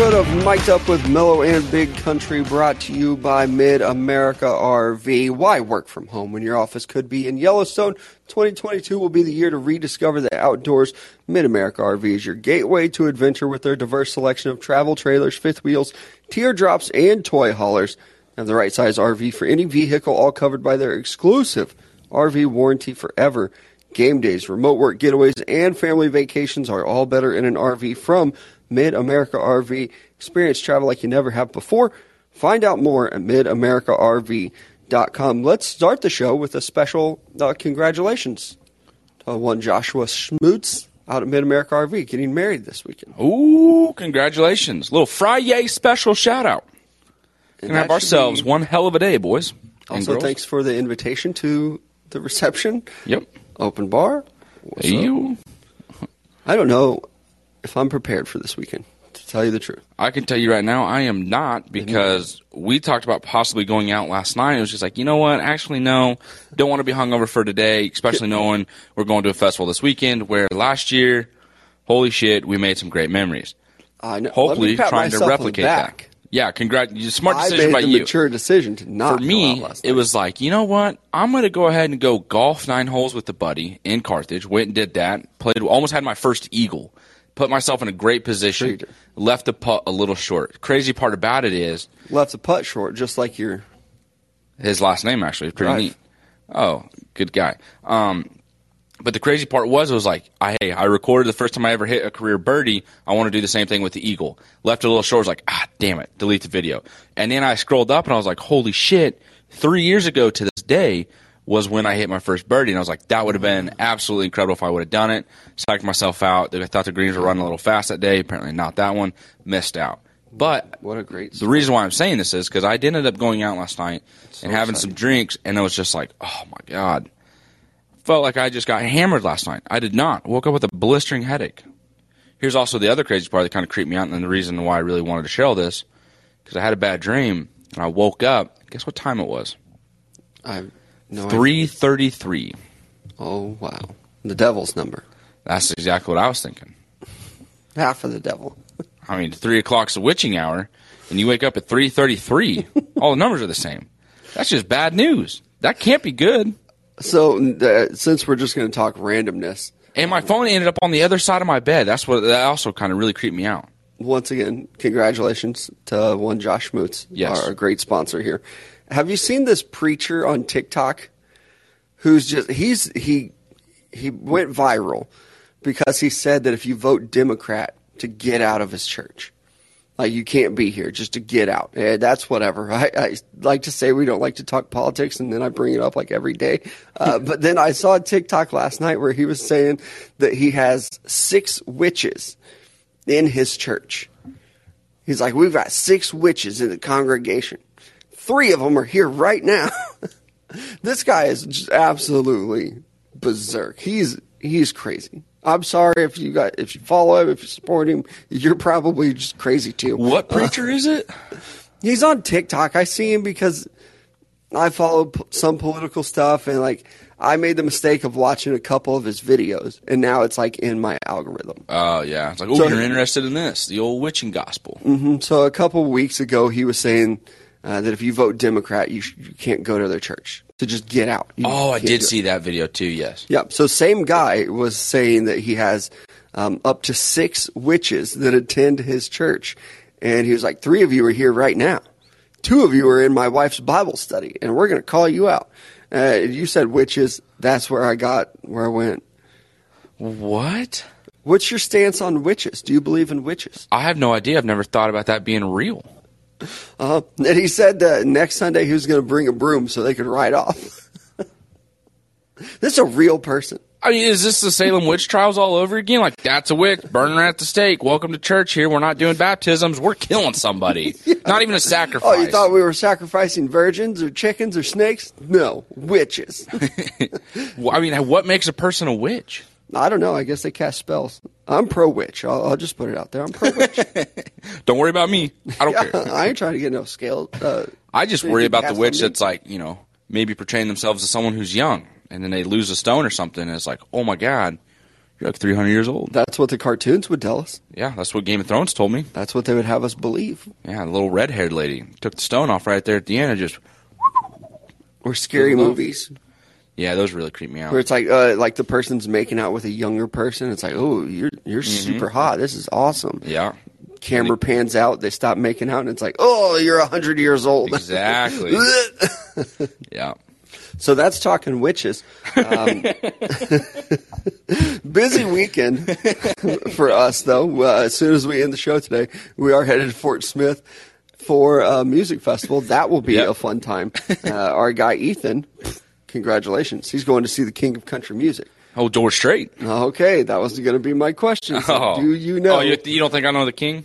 episode of Mic'd Up with Mello and Big Country brought to you by Mid America RV. Why work from home when your office could be in Yellowstone? 2022 will be the year to rediscover the outdoors. Mid America RV is your gateway to adventure with their diverse selection of travel trailers, fifth wheels, teardrops, and toy haulers. Have the right size RV for any vehicle, all covered by their exclusive RV warranty forever. Game days, remote work getaways, and family vacations are all better in an RV from Mid America RV. Experience travel like you never have before. Find out more at midamericarv.com. Let's start the show with a special uh, congratulations to one Joshua Schmutz out at Mid America RV getting married this weekend. Ooh, congratulations. Little Friday special shout out. And Gonna have ourselves be- one hell of a day, boys. Also, girls. thanks for the invitation to the reception. Yep. Open bar. What's up? You. I don't know if I'm prepared for this weekend, to tell you the truth. I can tell you right now, I am not because we talked about possibly going out last night. It was just like, you know what? Actually, no. Don't want to be hungover for today, especially knowing we're going to a festival this weekend where last year, holy shit, we made some great memories. I know. Hopefully, Let me pat trying to myself on the replicate that. Yeah, congrats. Smart I decision made by the you. mature decision to not for me, it was like, you know what? I'm going to go ahead and go golf nine holes with the buddy in Carthage. Went and did that. Played, almost had my first eagle. Put myself in a great position. Left the putt a little short. Crazy part about it is left the putt short, just like your. his last name actually is pretty Right. neat. Oh, good guy. Um, but the crazy part was, it was like, I, hey, I recorded the first time I ever hit a career birdie. I want to do the same thing with the eagle. Left a little short. Was like, ah, damn it, delete the video. And then I scrolled up and I was like, holy shit! Three years ago to this day was when I hit my first birdie, and I was like, that would have been absolutely incredible if I would have done it. Psyched myself out. I thought the greens were running a little fast that day. Apparently not that one. Missed out. But What a great. the reason why I'm saying this is because I did end up going out last night and having exciting. some drinks, and it was just like, oh my god, felt like I just got hammered last night. I did not. Woke up with a blistering headache. Here's also the other crazy part that kind of creeped me out, and the reason why I really wanted to share all this because I had a bad dream and I woke up. Guess what time it was? I no. Three thirty-three. Oh wow, the devil's number. That's exactly what I was thinking. Half of the devil. I mean, three o'clock's the witching hour, and you wake up at three thirty-three. all the numbers are the same. That's just bad news. That can't be good. So uh, since we're just going to talk randomness, And my phone ended up on the other side of my bed. That's what that also kind of really creeped me out. once again, congratulations to one Josh Moots, Yes. our great sponsor here. Have you seen this preacher on TikTok who's just he's he he went viral because he said that if you vote Democrat to get out of his church. Like you can't be here just to get out. Eh, that's whatever. I, I like to say we don't like to talk politics, and then I bring it up like every day. Uh, but then I saw a TikTok last night where he was saying that he has six witches in his church. He's like, we've got six witches in the congregation. Three of them are here right now. this guy is just absolutely berserk. He's he's crazy. I'm sorry if you got if you follow him, if you support him, you're probably just crazy too. What preacher is it? He's on TikTok. I see him because I follow p- some political stuff, and like I made the mistake of watching a couple of his videos, and now it's like in my algorithm. Oh yeah, it's like oh So- you're interested in this, the old witching gospel. Mhm. So a couple weeks ago, he was saying uh, that if you vote Democrat, you, sh- you can't go to their church. So just get out. You Oh, I did see that video too. Yes. Yep. So same guy was saying that he has um, up to six witches that attend his church, and he was like, three of you are here right now. Two of you are in my wife's Bible study, and we're going to call you out. Uh, you said witches. That's where I got where I went. What? What's your stance on witches? Do you believe in witches? I have no idea. I've never thought about that being real. Uh, and he said next Sunday he was going to bring a broom so they could ride off. this is a real person. I mean, is this the Salem witch trials all over again? Like that's a witch, burning her at the stake. Welcome to church. Here, we're not doing baptisms. We're killing somebody. Not even a sacrifice. Oh, you thought we were sacrificing virgins or chickens or snakes? No, witches. Well, I mean, what makes a person a witch? I don't know. I guess they cast spells. I'm pro witch. I'll, I'll just put it out there. I'm pro witch. Don't worry about me. I don't care. I ain't trying to get no scale. Uh, I just worry about the witch that's like, you know, maybe portraying themselves as someone who's young and then they lose a stone or something and it's like, oh my God, You're like 300 years old. That's what the cartoons would tell us. Yeah, that's what Game of Thrones told me. That's what they would have us believe. Yeah, the little red haired lady took the stone off right there at the end and just. Or scary movies Yeah, those really creep me out. where it's like uh, like the person's making out with a younger person. It's like, oh, you're you're Mm-hmm. super hot. This is awesome. Yeah, Camera pans out. They stop making out, and it's like, oh, you're hundred years old. exactly. yeah. So that's talking witches. Um, busy weekend for us, though. Uh, as soon as we end the show today, we are headed to Fort Smith for a music festival. That will be Yep. a fun time. Uh, our guy Ethan, congratulations, he's going to see the King of Country Music. Oh, George Strait. Okay, that was going to be my question. So Oh. Do you know? Oh, you, you don't think I know the king?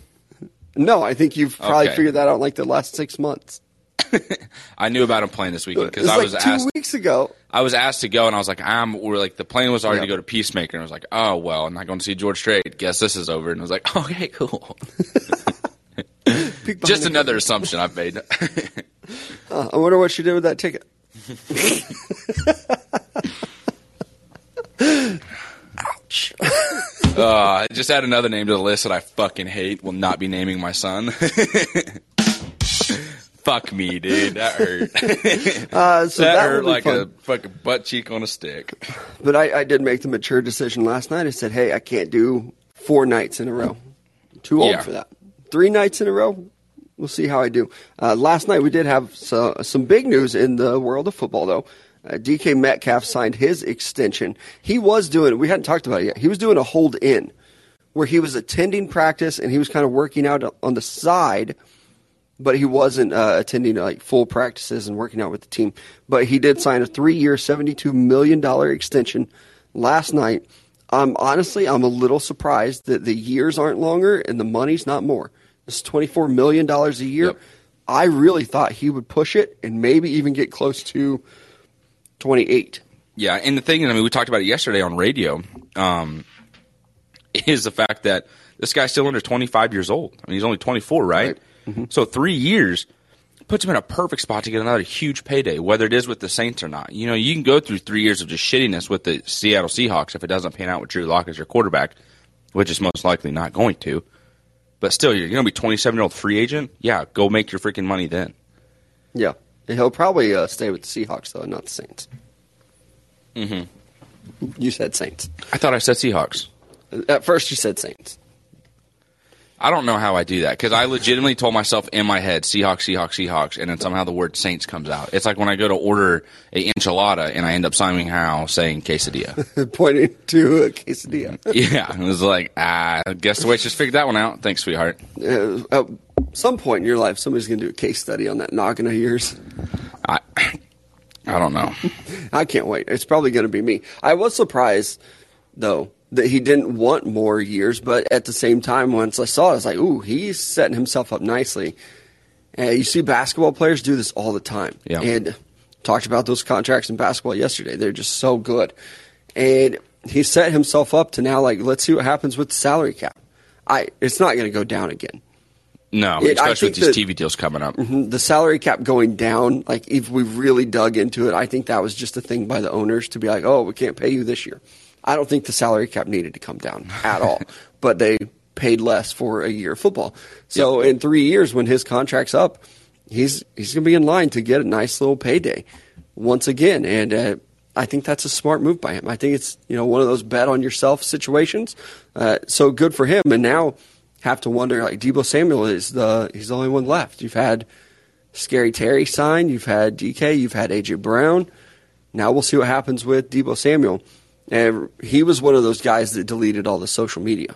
no, I think you've probably Okay. figured that out in like the last six months. I knew about him playing this weekend because was I like was two asked. weeks ago. I was asked to go, and I was like, "I'm." We're like, the plane was already Yeah. to go to Peacemaker, and I was like, "Oh well, I'm not going to see George Strait. Guess this is over." And I was like, "Okay, cool." Just another assumption I've made. Uh, I wonder what she did with that ticket. Ouch. Uh, I just add another name to the list that I fucking hate. Will not be naming my son. Fuck me, dude. That hurt. Uh, so that, that, hurt like fun. a fucking butt cheek on a stick. But I, I did make the mature decision last night. I said, hey, I can't do four nights in a row. Too old Yeah. for that. Three nights in a row. We'll see how I do. Uh, last night we did have so, some big news in the world of football, though. Uh, DK Metcalf signed his extension. He was doing. We hadn't talked about it yet. He was doing a hold in, where he was attending practice and he was kind of working out on the side but he wasn't uh, attending like full practices and working out with the team. But he did sign a three-year, seventy-two million dollar extension last night. Um, honestly, I'm a little surprised that the years aren't longer and the money's not more. It's twenty-four million dollars a year. Yep. I really thought he would push it and maybe even get close to twenty-eight. Yeah, and the thing, I mean, we talked about it yesterday on radio, um, is the fact that this guy's still under 25 years old. I mean, he's only 24, right? Right. Mm-hmm. So three years puts him in a perfect spot to get another huge payday, whether it is with the Saints or not. You know, you can go through three years of just shittiness with the Seattle Seahawks if it doesn't pan out with Drew Lock as your quarterback, which is most likely not going to. But still, you're going to be 27 year old free agent. Yeah, go make your freaking money then. Yeah, and he'll probably uh, stay with the Seahawks though, not the Saints. Mm-hmm. You said Saints. I thought I said Seahawks. At first, you said Saints. I don't know how I do that because I legitimately told myself in my head Seahawks, Seahawks, Seahawks, and then somehow the word Saints comes out. It's like when I go to order a enchilada and I end up somehow saying quesadilla. Pointing to a quesadilla. yeah, it was like, ah, I guess the way waitress figured that one out. Thanks, sweetheart. uh, at some point in your life, somebody's going to do a case study on that noggin of yours. I, I don't know. I can't wait. It's probably going to be me. I was surprised, though, that he didn't want more years, but at the same time, once I saw it, I was like, ooh, he's setting himself up nicely. And you see basketball players do this all the time. Yeah. And talked about those contracts in basketball yesterday. They're just so good. And he set himself up to now, like, let's see what happens with the salary cap. I It's not going to go down again. No, It- especially with these that- TV deals coming up. Mm-hmm. the salary cap going down, like if we really dug into it, I think that was just a thing by the owners to be like, oh, we can't pay you this year. I don't think the salary cap needed to come down at all, but they paid less for a year of football. So in three years, when his contract's up, he's he's going to be in line to get a nice little payday once again, and uh, I think that's a smart move by him. I think it's you know one of those bet on yourself situations. Uh, so good for him, and now have to wonder like Deebo Samuel is the he's the only one left. You've had Scary Terry sign, you've had DK, you've had AJ Brown. Now we'll see what happens with Deebo Samuel. And he was one of those guys that deleted all the social media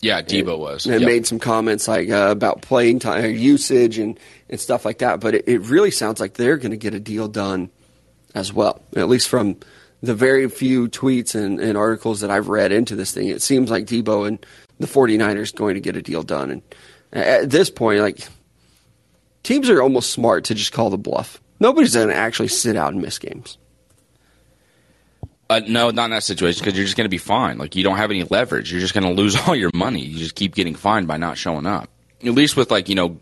Yeah, Deebo was. and Yep. made some comments like uh, about playing time uh, usage and, and stuff like that. But it, it really sounds like they're going to get a deal done as well, at least from the very few tweets and, and articles that I've read into this thing. It seems like Deebo and the 49ers going to get a deal done. And at this point, like teams are almost smart to just call the bluff. Nobody's going to actually sit out and miss games. Uh, no, not in that situation because you're just going to be fined. Like you don't have any leverage. You're just going to lose all your money. You just keep getting fined by not showing up. At least with like you know,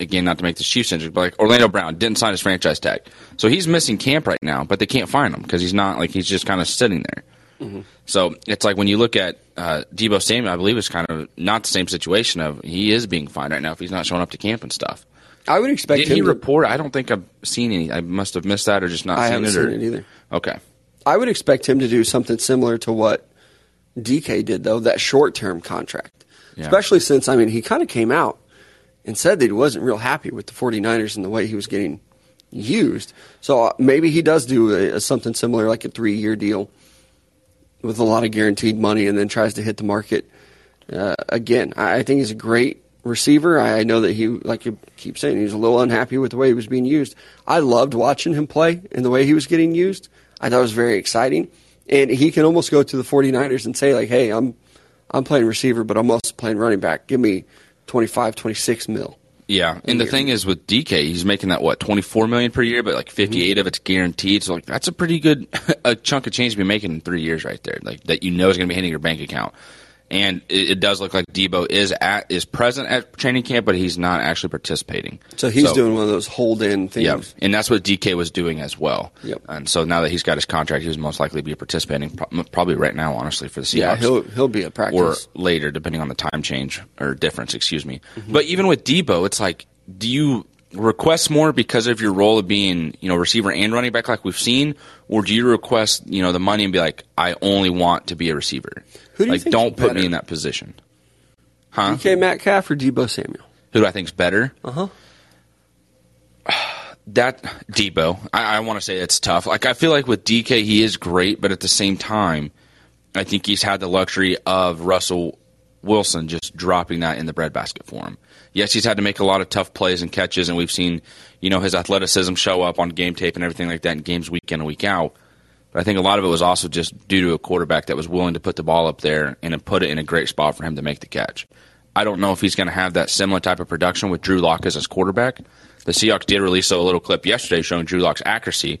again, not to make the Chiefs centric, but like Orlando Brown didn't sign his franchise tag, so he's missing camp right now. But they can't find him because he's not like he's just kind of sitting there. So it's like when you look at uh, Deebo Samuel, I believe it's kind of not the same situation of he is being fined right now if he's not showing up to camp and stuff. I would expect Did him he to- report? I don't think I've seen any. I must have missed that or just not I seen haven't it. seen or, it either. Okay. I would expect him to do something similar to what DK did, though, that short term contract. Yeah. Especially since, I mean, he kind of came out and said that he wasn't real happy with the 49ers and the way he was getting used. So uh, maybe he does do a, a something similar, like a three year deal with a lot of guaranteed money and then tries to hit the market uh, again. I, I think he's a great receiver. I, I know that he, like you keep saying, he's a little unhappy with the way he was being used. I loved watching him play and the way he was getting used. I thought it was very exciting. And he can almost go to the 49ers and say, like, hey, I'm, I'm playing receiver, but I'm also playing running back. Give me 25, 26 mil. Yeah, and the year. thing is with DK, he's making that what twenty four million per year, but like fifty Mm-hmm. of it's guaranteed. So like that's a pretty good a chunk of change to be making in three years right there. Like that you know is going to be hitting your bank account. And it, it does look like Deebo is at is present at training camp, but he's not actually participating. So he's doing one of those hold in things. Yeah, and that's what DK was doing as well. Yep. And so now that he's got his contract, he was most likely to be participating, pro- probably right now, honestly, for the Seahawks Yeah, he'll, he'll be a practice. or later, depending on the time change or difference. Excuse me. Mm-hmm. But even with Deebo, it's like, do you request more because of your role of being, you know, receiver and running back, like we've seen, or do you request, you know, the money and be like, I only want to be a receiver? Who do you like, think's don't put better? me in that position. Huh? DK Metcalf or Deebo Samuel? Who do I think's better? Uh huh. that Deebo, I, I want to say it's tough. Like I feel like with DK, he is great, but at the same time, I think he's had the luxury of Russell Wilson just dropping that in the breadbasket for him. Yes, he's had to make a lot of tough plays and catches, and we've seen, you know, his athleticism show up on game tape and everything like that in games week in and week out. But I think a lot of it was also just due to a quarterback that was willing to put the ball up there and put it in a great spot for him to make the catch. I don't know if he's going to have that similar type of production with Drew Lock as his quarterback. The Seahawks did release a little clip yesterday showing Drew Lock's accuracy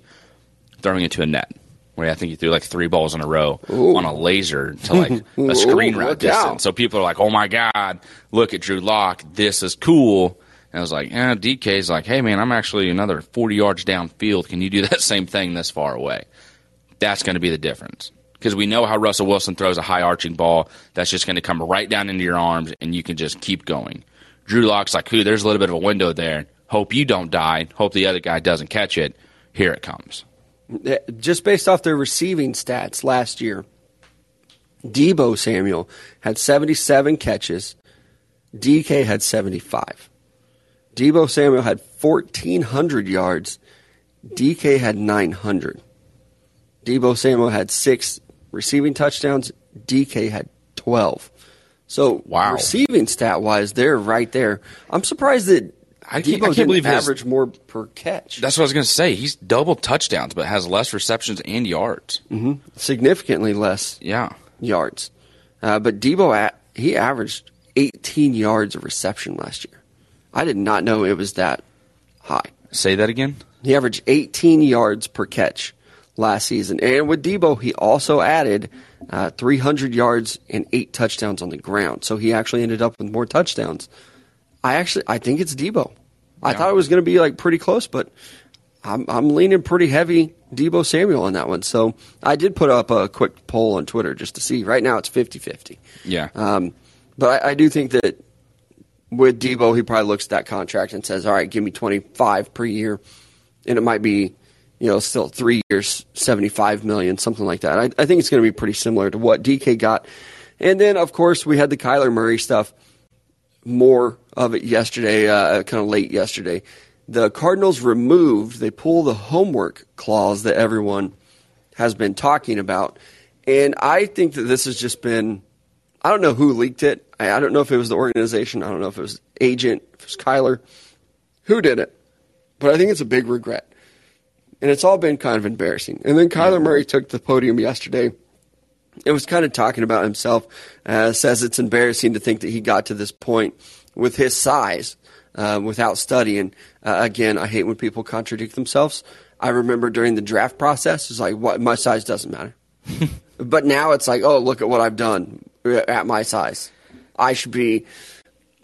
throwing it a net, where I think he threw like three balls in a row Ooh. on a laser to like a screen Ooh, route distance. out. So people are like, "Oh my god, look at Drew Lock! This is cool." And I was like, "Yeah." DK's like, "Hey man, I'm actually another 40 yards downfield. Can you do that same thing this far away?" That's going to be the difference because we know how Russell Wilson throws a high arching ball that's just going to come right down into your arms and you can just keep going. Drew Lock's like, "Who? There's a little bit of a window there. Hope you don't die. Hope the other guy doesn't catch it. Here it comes." Just based off their receiving stats last year, Deebo Samuel had 77 catches. DK had 75. Deebo Samuel had 1,400 yards. DK had 900. Deebo Samuel had six receiving touchdowns. DK had 12. So, Wow. receiving stat wise, they're right there. I'm surprised that I can't- I can't believe average more per catch. That's what I was going to say. He's double touchdowns, but has less receptions and yards. significantly less Yeah. yards. Uh, but Deebo, he averaged 18 yards of reception last year. I did not know it was that high. Say that again. He averaged 18 yards per catch last season. And with Deebo, he also added uh, 300 yards and eight touchdowns on the ground. So he actually ended up with more touchdowns. I actually, I think it's Deebo. I Yeah. thought it was going to be like pretty close, but I'm, I'm leaning pretty heavy Deebo Samuel on that one. So I did put up a quick poll on Twitter just to see. Right now it's 50 50. Yeah. Um, but I, I do think that with Deebo, he probably looks at that contract and says, "All right, give me twenty five per year," and it might be, you know, still three years, seventy five million, something like that. I, I think it's going to be pretty similar to what DK got. And then, of course, we had the Kyler Murray stuff. More of it yesterday, uh, kind of late yesterday. The Cardinals removed. They pull the homework clause that everyone has been talking about, and I think that this has just been I don't know who leaked it. I, I don't know if it was the organization. I don't know if it was agent, if it was Kyler. Who did it? But I think it's a big regret. And it's all been kind of embarrassing. And then Kyler Murray took the podium yesterday. It was kind of talking about himself. Uh, says it's embarrassing to think that he got to this point with his size uh, without studying. Uh, again, I hate when people contradict themselves. I remember during the draft process, it's like, what? My size doesn't matter. But now it's like, oh, look at what I've done at my size. I should be.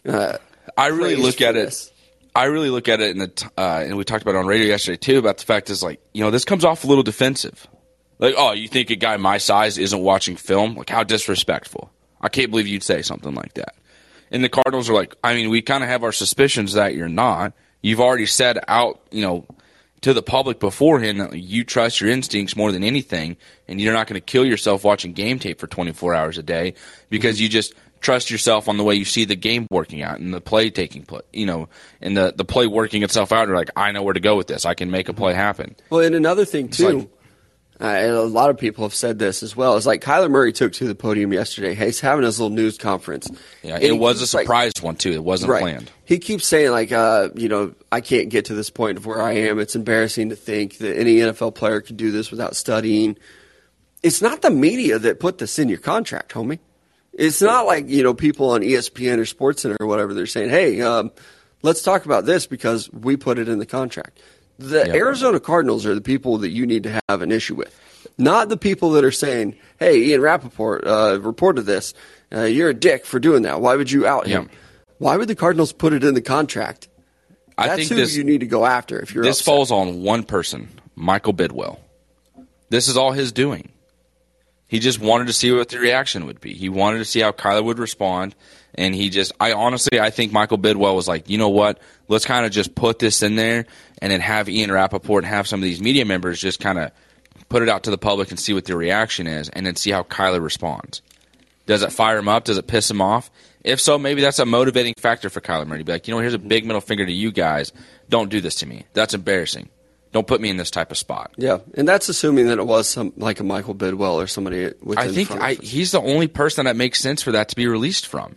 Uh, I really look at this. it. I really look at it in the t- uh, and we talked about it on radio yesterday too about the fact is like you know this comes off a little defensive. Like, oh, you think a guy my size isn't watching film? Like, how disrespectful. I can't believe you'd say something like that. And the Cardinals are like, I mean, we kind of have our suspicions that you're not. You've already said out, you know, to the public beforehand that you trust your instincts more than anything, and you're not going to kill yourself watching game tape for 24 hours a day because you just trust yourself on the way you see the game working out and the play taking place, you know, and the, the play working itself out. You're like, I know where to go with this. I can make a play happen. Well, and another thing too, uh, and a lot of people have said this as well. It's like Kyler Murray took to the podium yesterday. He's having his little news conference. Yeah, it was a keeps, like- surprise one too. It wasn't right. planned. He keeps saying like, uh, you know, I can't get to this point of where I am. It's embarrassing to think that any NFL player could do this without studying. It's not the media that put this in your contract, homie. It's not like you know people on ESPN or SportsCenter or whatever. They're saying, "Hey, um, let's talk about this because we put it in the contract." The Yep. Arizona Cardinals are the people that you need to have an issue with, not the people that are saying, "Hey, Ian Rapoport uh, reported this. Uh, you're a dick for doing that. Why would you out him?" Yep. Why would the Cardinals put it in the contract? I That's think who this you need to go after if you're this upset. falls on one person, Michael Bidwill. This is all his doing. He just wanted to see what the reaction would be. He wanted to see how Kyler would respond, and he just I honestly I think Michael Bidwill was like, you know what? Let's kind of just put this in there and then have Ian Rapoport and have some of these media members just kind of put it out to the public and see what the reaction is and then see how Kyler responds. Does it fire him up? Does it piss him off? If so, maybe that's a motivating factor for Kyler Murray to be like, you know, here's a big middle finger to you guys. Don't do this to me. That's embarrassing. Don't put me in this type of spot. Yeah, and that's assuming that it was some like a Michael Bidwill or somebody. I think I, he's the only person that makes sense for that to be released from.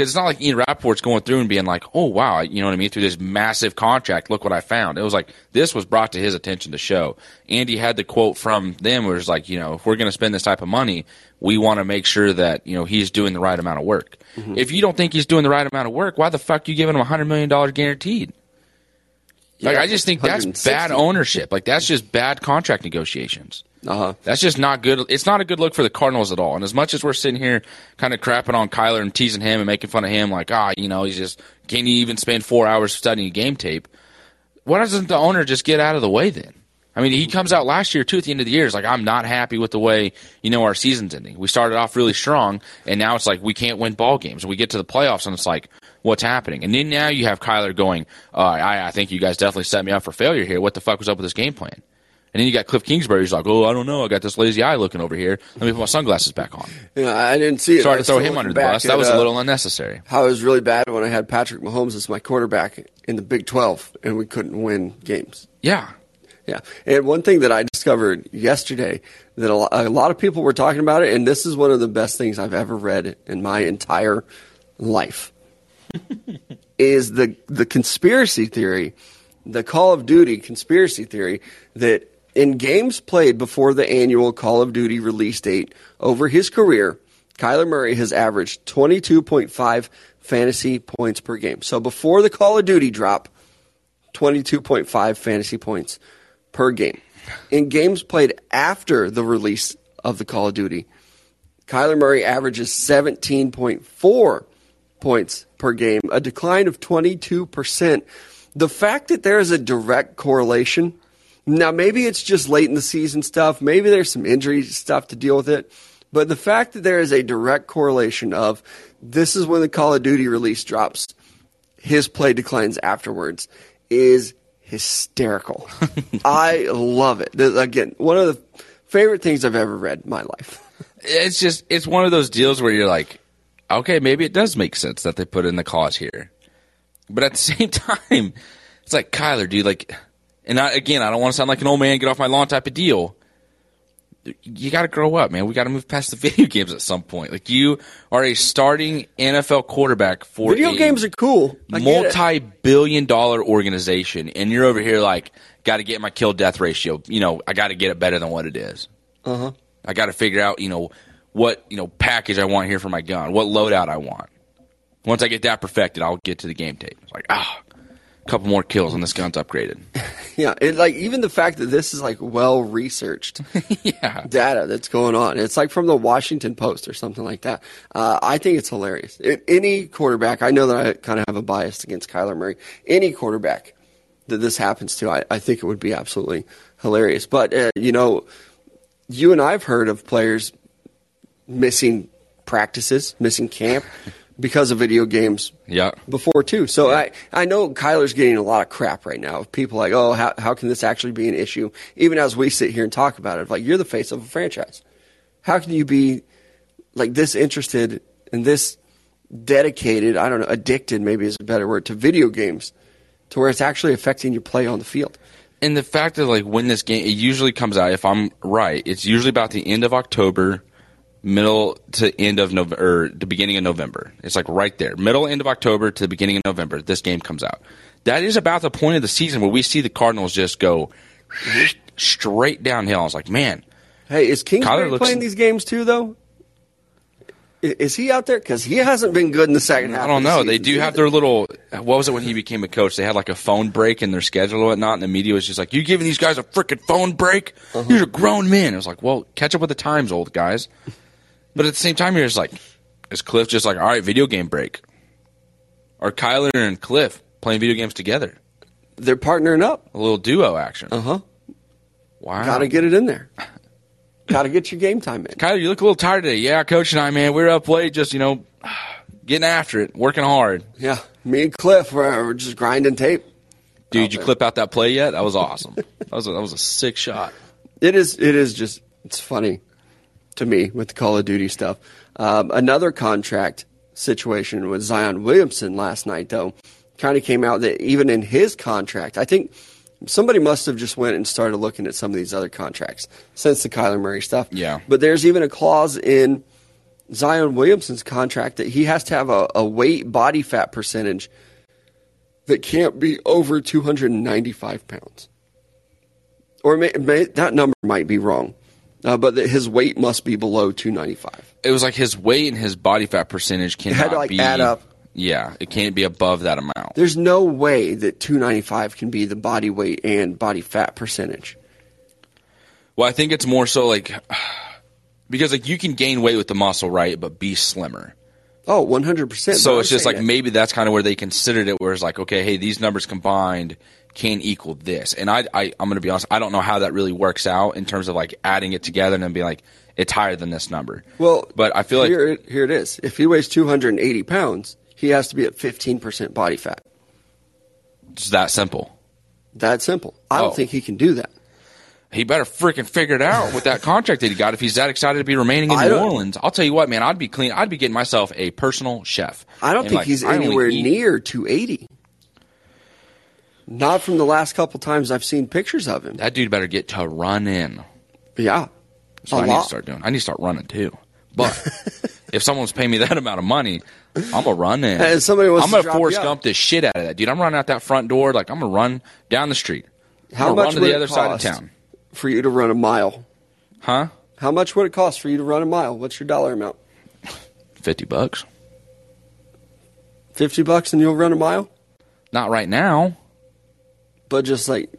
Because it's not like Ian Rapoport's going through and being like, oh, wow, you know what I mean, through this massive contract, look what I found. It was like, this was brought to his attention to show. Andy had the quote from them where it's like, you know, if we're going to spend this type of money, we want to make sure that, you know, he's doing the right amount of work. Mm-hmm. If you don't think he's doing the right amount of work, why the fuck you giving him a $100 million guaranteed? Like, Yeah, I just think that's bad ownership. Like, that's just bad contract negotiations. Uh-huh. That's just not good. It's not a good look for the Cardinals at all. And as much as we're sitting here kind of crapping on Kyler and teasing him and making fun of him, like, ah, you know, he's just, can he even spend four hours studying game tape? Why doesn't the owner just get out of the way then? I mean, he comes out last year, too, at the end of the year. It's like, I'm not happy with the way, you know, our season's ending. We started off really strong, and now it's like we can't win ball games. We get to the playoffs, and it's like, what's happening? And then now you have Kyler going, uh, I, I think you guys definitely set me up for failure here. What the fuck was up with this game plan? And then you got Cliff Kingsbury who's like, oh, I don't know. I got this lazy eye looking over here. Let me put my sunglasses back on. Yeah, I didn't see it. I Sorry to throw him under the bus. That was a uh, little unnecessary. How it was really bad when I had Patrick Mahomes as my quarterback in the Big 12 and we couldn't win games. Yeah. Yeah. And one thing that I discovered yesterday that a a lot of people were talking about it, and this is one of the best things I've ever read in my entire life, is the, the conspiracy theory, the Call of Duty conspiracy theory that in games played before the annual Call of Duty release date over his career, Kyler Murray has averaged 22.5 fantasy points per game. So before the Call of Duty drop, 22.5 fantasy points per game. In games played after the release of the Call of Duty, Kyler Murray averages 17.4 points per game, a decline of 22%. The fact that there is a direct correlation, now maybe it's just late in the season stuff, maybe there's some injury stuff to deal with it, but the fact that there is a direct correlation of this is when the Call of Duty release drops, his play declines afterwards is hysterical. I love it. Again, one of the favorite things I've ever read in my life. It's just, it's one of those deals where you're like, okay, maybe it does make sense that they put in the clause here. But at the same time, it's like, Kyler, dude, like, and I, again, I don't want to sound like an old man, get off my lawn type of deal. You got to grow up, man. We got to move past the video games at some point. Like, you are a starting NFL quarterback for Video a games are cool. I multi-billion dollar organization, and you're over here like, got to get my kill death ratio. You know, I got to get it better than what it is. Uh-huh. I got to figure out, you know, what you know package I want here for my gun, what loadout I want. Once I get that perfected, I'll get to the game tape. It's like, ah, a couple more kills and this gun's upgraded. Yeah, it, like even the fact that this is like well researched yeah, data that's going on. It's like from the Washington Post or something like that. Uh, I think it's hilarious. It, any quarterback, I know that I kind of have a bias against Kyler Murray. Any quarterback that this happens to, I, I think it would be absolutely hilarious. But uh, you know, you and I've heard of players missing practices, missing camp because of video games Yeah. before too. So I, I know Kyler's getting a lot of crap right now. People like, oh, how, how can this actually be an issue? Even as we sit here and talk about it, like you're the face of a franchise. How can you be like this interested and this dedicated? I don't know, addicted maybe is a better word to video games, to where it's actually affecting your play on the field. And the fact that like when this game, it usually comes out. If I'm right, it's usually about the end of October, middle to end of November, or the beginning of November. It's like right there, middle end of October to the beginning of November. This game comes out. That is about the point of the season where we see the Cardinals just go straight downhill. I was like, man, Hey, is Kingsbury looks- playing these games too, though? Is he out there? Because he hasn't been good in the second half. I don't of the know. They do have their little. What was it when he became a coach? They had like a phone break in their schedule and whatnot, and the media was just like, "You giving these guys a freaking phone break? Uh-huh. These are grown men." It was like, "Well, catch up with the times, old guys." But at the same time, you're just like, is Cliff just like, "All right, video game break"? Are Kyler and Cliff playing video games together, They're partnering up. a little duo action. Uh huh. Wow, Got to get it in there. Got to get your game time in. Kyler, you look a little tired today. Yeah, coach and I, man, we are up late, just you know, getting after it, working hard. Yeah, me and Cliff we're, we're just grinding tape. Dude, Out you there. clip out that play yet? That was awesome. that was a, that was a sick shot. It is. It is just. It's funny to me with the Call of Duty stuff. Um, another contract situation with Zion Williamson last night, though, kind of came out that even in his contract, I think somebody must have just went and started looking at some of these other contracts since the Kyler Murray stuff. Yeah. But there's even a clause in Zion Williamson's contract that he has to have a, a weight body fat percentage that can't be over 295 pounds. Or may, may, that number might be wrong, uh, but his weight must be below 295. it was like his weight and his body fat percentage cannot had to, like, be add up. Yeah, it can't be above that amount. There's no way that 295 can be the body weight and body fat percentage. Well, I think it's more so like because like you can gain weight with the muscle, right, but be slimmer. Oh, 100%. So it's just like that- maybe that's kind of where they considered it, where it's like, okay, hey, these numbers combined can equal this. And I, I I'm going to be honest, I don't know how that really works out in terms of like adding it together and then being like, it's higher than this number. Well, but I feel like here, it- here it is. If he weighs 280 pounds, he has to be at 15% body fat. it's that simple. That simple. I don't Oh. think he can do that. He better freaking figure it out with that contract that he got. If he's that excited to be remaining in I New Orleans, I'll tell you what, man, I'd be clean. I'd be getting myself a personal chef. I don't And, think like, he's I anywhere near 280. Not from the last couple times I've seen pictures of him. That dude better get to running. Yeah. So I need to start doing. I need to start running too. But if someone's paying me that amount of money, I'm gonna run in. And somebody wants I'm gonna drop Forrest Gump the shit out of that dude. I'm running out that front door like I'm gonna run down the street. How I'm gonna much run to would the it other side of town? for you to run a mile? Huh? How much would it cost for you to run a mile? What's your dollar amount? Fifty bucks. 50 bucks and you'll run a mile? Not right now. But just like,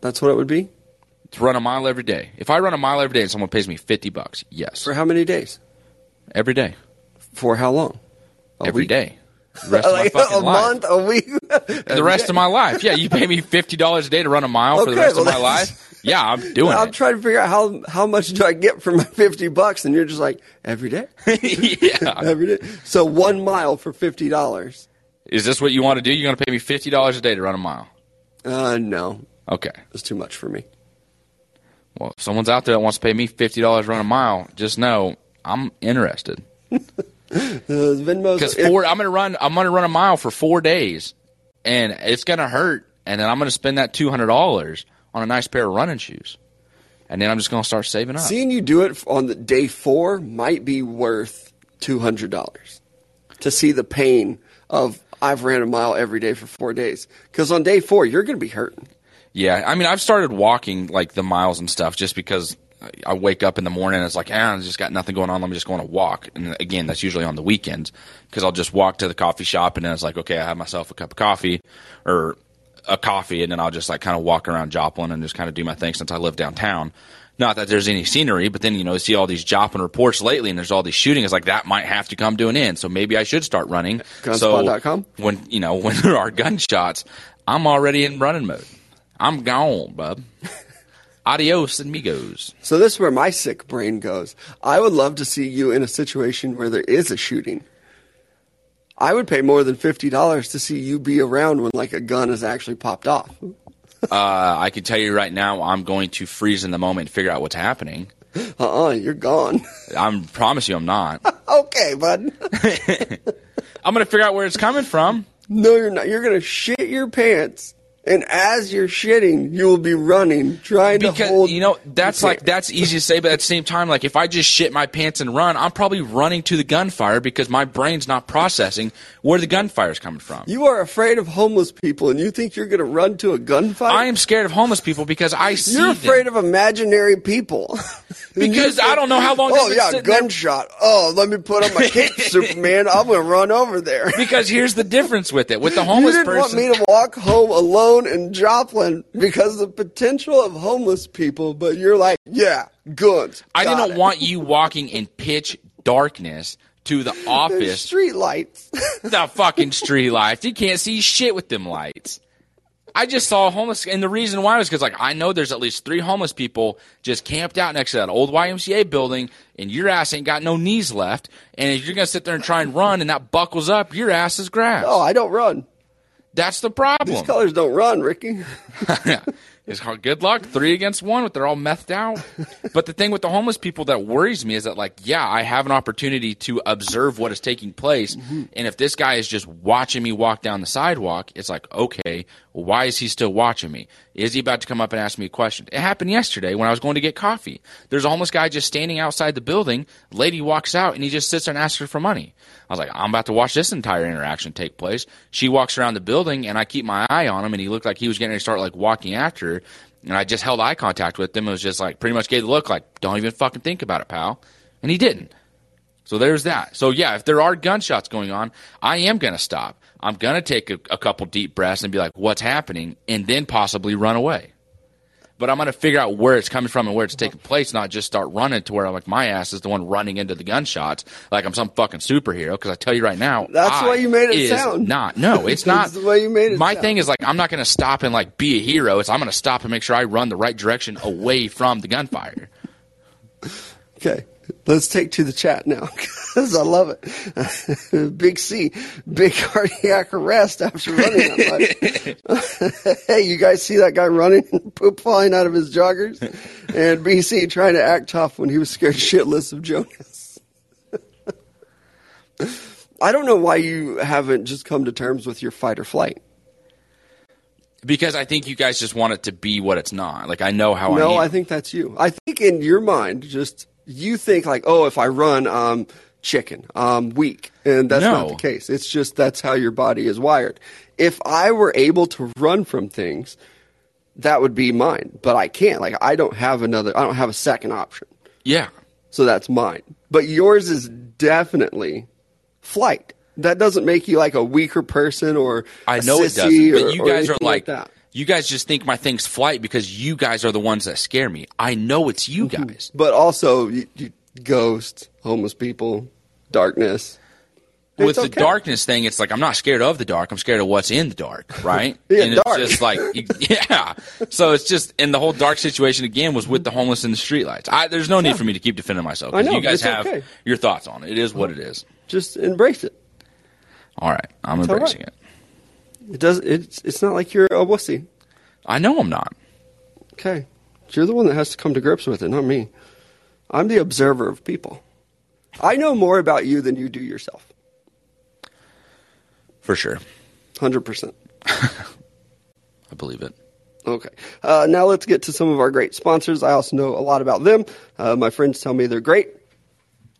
that's what it would be? To run a mile every day. If I run a mile every day and someone pays me fifty bucks, yes, For how many days? every day, For how long? A every week? day, the rest like of my fucking a life. month, a week? the rest of my life. Yeah, you pay me fifty dollars a day to run a mile for the Okay, rest of my life. Yeah, I'm doing it. I'm it. trying to figure out how how much do I get for my 50 bucks? And you're just like, every day? yeah. Every day. So one mile for $50. Is this what you want to do? You're going to pay me fifty dollars a day to run a mile. Uh, no, Okay. it's too much for me. Well, if someone's out there that wants to pay me fifty dollars run a mile, just know I'm interested. Uh, Because four, I'm gonna run. I'm gonna run a mile for four days, and it's gonna hurt. And then I'm gonna spend that two hundred dollars on a nice pair of running shoes, and then I'm just gonna start saving up. Seeing you do it on the day four might be worth two hundred dollars to see the pain of I've ran a mile every day for four days. Because on day four, you're going to be hurting. Yeah, I mean, I've started walking like the miles and stuff just because I wake up in the morning and it's like, ah, I just got nothing going on. Let me just go on a walk. And again, that's usually on the weekends because I'll just walk to the coffee shop and then it's like, okay, I have myself a cup of coffee or a coffee, and then I'll just like kind of walk around Joplin and just kind of do my thing since I live downtown. Not that there's any scenery, but then you know, you see all these Joplin reports lately, and there's all these shooting. It's like that might have to come to an end. So maybe I should start running. Gunspot.com? So when you know when there are gunshots, I'm already in running mode. I'm gone, bub. Adios, amigos. So this is where my sick brain goes. I would love to see you in a situation where there is a shooting. I would pay more than fifty dollars to see you be around when like a gun is actually popped off. Uh, I can tell you right now, I'm going to freeze in the moment and figure out what's happening. Uh uh-uh, you're gone. I promise you, I'm not. okay, bud. I'm going to figure out where it's coming from. No, you're not. You're gonna shit your pants, and as you're shitting, you will be running, trying to Because hold. you know that's like that's easy to say, but at the same time, like if I just shit my pants and run, I'm probably running to the gunfire because my brain's not processing where the gunfire's coming from. You are afraid of homeless people, and you think you're gonna run to a gunfight. I am scared of homeless people because I see You're them. afraid of imaginary people. Because you I don't know how long Oh yeah, sitting there. gunshot. Oh, let me put on my cape, Superman. I'm gonna run over there. Because here's the difference with it. With the homeless You didn't person, want me to walk home alone in Joplin because of the potential of homeless people, but you're like, yeah, guns. I didn't it. want you walking in pitch darkness to the There's office, street lights. the fucking street lights. You can't see shit with them lights. I just saw a homeless, and the reason why was because like I know there's at least three homeless people just camped out next to that old YMCA building, and your ass ain't got no knees left. And if you're gonna sit there and try and run, and that buckles up, your ass is grass. oh, I don't run. That's the problem. These colors don't run, Ricky. It's hard. Good luck. Three against one, but they're all methed out. but the thing with the homeless people that worries me is that, like, yeah, I have an opportunity to observe what is taking place. Mm-hmm. And if this guy is just watching me walk down the sidewalk, it's like, okay, why is he still watching me? Is he about to come up and ask me a question? It happened yesterday when I was going to get coffee. There's a homeless guy just standing outside the building. Lady walks out and he just sits there and asks her for money. I was like, I'm about to watch this entire interaction take place. She walks around the building and I keep my eye on him and he looked like he was getting to start like walking after her. And I just held eye contact with him. It was just like pretty much gave the look like, don't even fucking think about it, pal. And he didn't. So there's that. So yeah, if there are gunshots going on, I am going to stop. I'm going to take a, a couple deep breaths and be like, what's happening? And then possibly run away. But I'm going to figure out where it's coming from and where it's taking place, not just start running to where I'm like, my ass is the one running into the gunshots like I'm some fucking superhero. Because I tell you right now, That's the you made it sound. Not. No, it's not. That's the way you made it My sound. thing is like, I'm not going to stop and like be a hero. It's I'm going to stop and make sure I run the right direction away from the gunfire. Okay, let's take to the chat now because I love it. big C, big cardiac arrest after running that much. hey, you guys see that guy running, poop flying out of his joggers, and BC trying to act tough when he was scared shitless of Jonas. I don't know why you haven't just come to terms with your fight or flight. Because I think you guys just want it to be what it's not. Like I know how No, I No, I think that's you. I think in your mind, just you think like, oh, if I run, I'm chicken, I'm weak, and that's not the case. It's just that's how your body is wired. If I were able to run from things, that would be mine, but I can't. Like I don't have another. I don't have a second option, yeah. so that's mine. But yours is definitely flight. That doesn't make you like a weaker person or I know it doesn't. or- But you guys are like, that. You guys just think my thing's flight because you guys are the ones that scare me. I know it's you Mm-hmm. guys. But also, you, you, ghosts, homeless people, darkness. With It's the okay. darkness thing, it's like I'm not scared of the dark. I'm scared of what's in the dark, right? Yeah, and it's dark. just like, yeah. So it's just, and the whole dark situation again was with the homeless and the streetlights. I, there's no need for me to keep defending myself. 'cause I know, you guys have okay. your thoughts on it. It is what it is. Just embrace it. All right, I'm right. embracing it. It does. It's it's not like you're a wussy. I know I'm not. Okay, you're the one that has to come to grips with it, not me. I'm the observer of people. I know more about you than you do yourself. For sure. Hundred percent. I believe it. Okay. Uh, now let's get to some of our great sponsors. I also know a lot about them. Uh, my friends tell me they're great.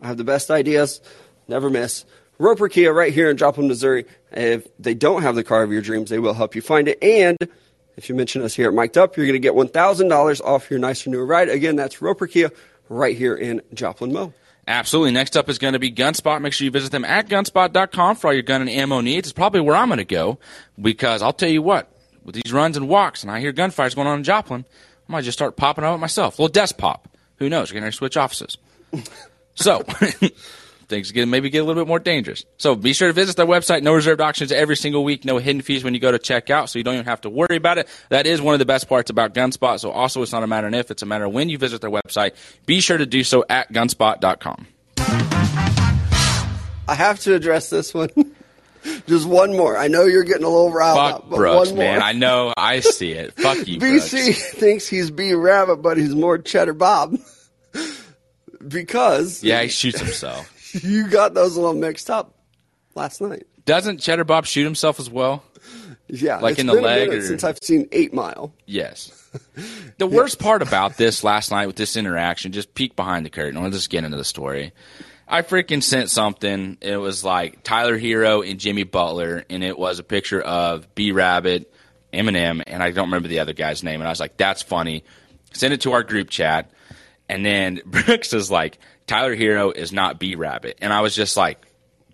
I have the best ideas. Never miss. Roper Kia right here in Joplin, Missouri. If they don't have the car of your dreams, they will help you find it. And if you mention us here at Mic'd Up, you're going to get $1,000 off your nicer newer ride. Again, that's Roper Kia right here in Joplin, Mo. Absolutely. Next up is going to be Gunspot. Make sure you visit them at gunspot.com for all your gun and ammo needs. It's probably where I'm going to go because I'll tell you what, with these runs and walks and I hear gunfires going on in Joplin, I might just start popping out myself. A little desk pop. Who knows? We're going to switch offices. So, things get maybe get a little bit more dangerous. So be sure to visit their website. No reserved auctions every single week. No hidden fees when you go to check out, so you don't even have to worry about it. That is one of the best parts about Gunspot. So also, it's not a matter of if; it's a matter of when you visit their website. Be sure to do so at gunspot.com. I have to address this one. Just one more. I know you're getting a little riled Fuck up, but Brooks, one more. man. I know. I see it. Fuck you, BC Brooks. thinks he's B Rabbit, but he's more Cheddar Bob. because Yeah, he shoots himself. You got those a little mixed up last night. Doesn't Cheddar Bob shoot himself as well? Yeah, Like in the leg or- since I've seen Eight Mile. Yes. The worst part about this last night with this interaction, just peek behind the curtain. Let's just get into the story. I freaking sent something. It was like Tyler Herro and Jimmy Butler, and it was a picture of B Rabbit, Eminem, and I don't remember the other guy's name. And I was like, that's funny. Send it to our group chat. And then Brooks is like, Tyler Herro is not B Rabbit. And I was just like,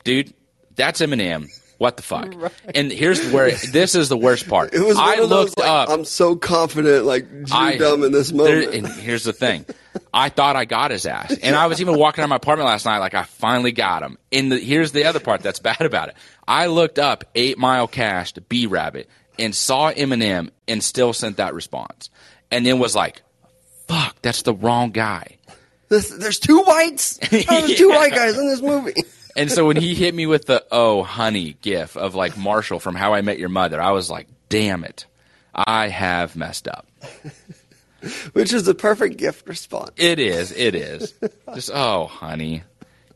dude, that's Eminem. What the fuck? And here's where this is the worst part. It was I of those, looked like, up. I'm so confident, like Jew dumb in this there- moment. and here's the thing. I thought I got his ass. And I was even walking around my apartment last night like I finally got him. And the, here's the other part that's bad about it. I looked up 8 Mile Cash to B Rabbit and saw Eminem and still sent that response. And then was like, fuck, that's the wrong guy. This, there's two whites. How are there two Yeah. white guys in this movie? And so when he hit me with the oh honey gif of like Marshall from How I Met Your Mother, I was like, damn it. I have messed up. Which is the perfect gift response. It is. It is. Just oh, honey,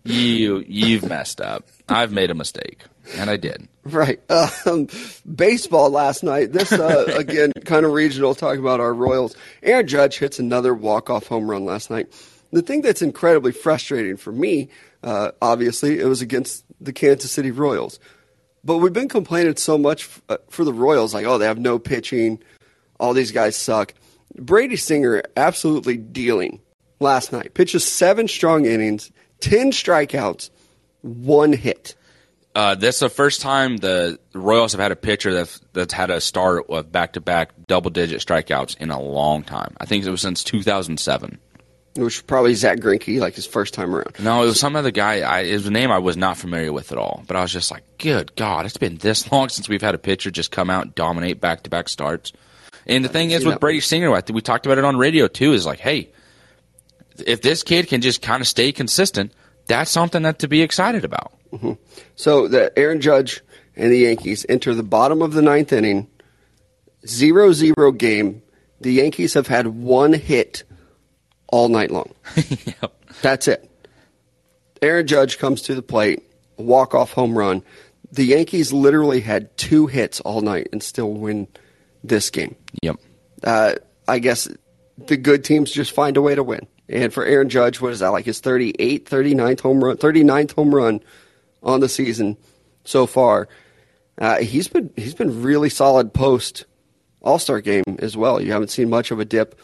you you've messed up. I've made a mistake, and I did. Right. Um, baseball last night. This uh, again, kind of regional. Talking about our Royals. Aaron Judge hits another walk-off home run last night. The thing that's incredibly frustrating for me, uh, obviously, it was against the Kansas City Royals. But we've been complaining so much f- uh, for the Royals, like, oh, they have no pitching. All these guys suck. Brady Singer absolutely dealing last night. Pitches seven strong innings, ten strikeouts, one hit. Uh, that's the first time the Royals have had a pitcher that's that's had a start of back to back double digit strikeouts in a long time. I think it was since 2007. Which was probably Zack Greinke, like his first time around. No, it was some other guy. I, it was a name I was not familiar with at all. But I was just like, good God, it's been this long since we've had a pitcher just come out and dominate back to back starts. And the thing is with Brady Singer, I think we talked about it on radio too, is like, hey, if this kid can just kind of stay consistent, that's something that to be excited about. Mm-hmm. So the Aaron Judge and the Yankees enter the bottom of the ninth inning, 0-0 game. The Yankees have had one hit all night long. Yep. That's it. Aaron Judge comes to the plate, walk off home run. The Yankees literally had two hits all night and still win this game. Yep. uh, I guess the good teams just find a way to win. And for Aaron Judge, what is that like his 38th, 39th home run, 39th home run on the season so far? Uh, he's been he's been really solid post All Star game as well. You haven't seen much of a dip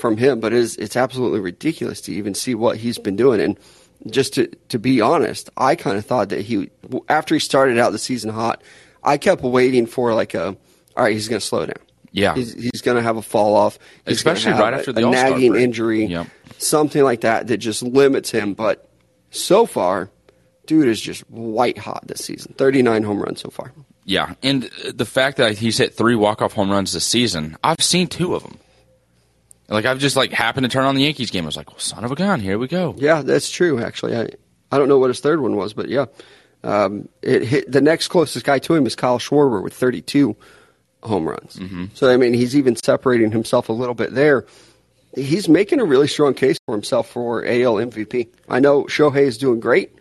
from him, but it's it's absolutely ridiculous to even see what he's been doing. And just to to be honest, I kind of thought that he after he started out the season hot, I kept waiting for like a all right, he's going to slow down. Yeah. He's, he's going to have a fall off. He's Especially right after the a nagging break. injury, Yep. something like that that just limits him. But so far, dude is just white hot this season. Thirty nine home runs so far. Yeah, and the fact that he's hit three walk off home runs this season, I've seen two of them. Like I've just like happened to turn on the Yankees game. I was like, well, son of a gun, here we go. Yeah, that's true. Actually, I I don't know what his third one was, but yeah, um, it hit the next closest guy to him is Kyle Schwarber with thirty two home runs. Mm-hmm. So I mean, he's even separating himself a little bit there. He's making a really strong case for himself for AL MVP. I know Shohei is doing great,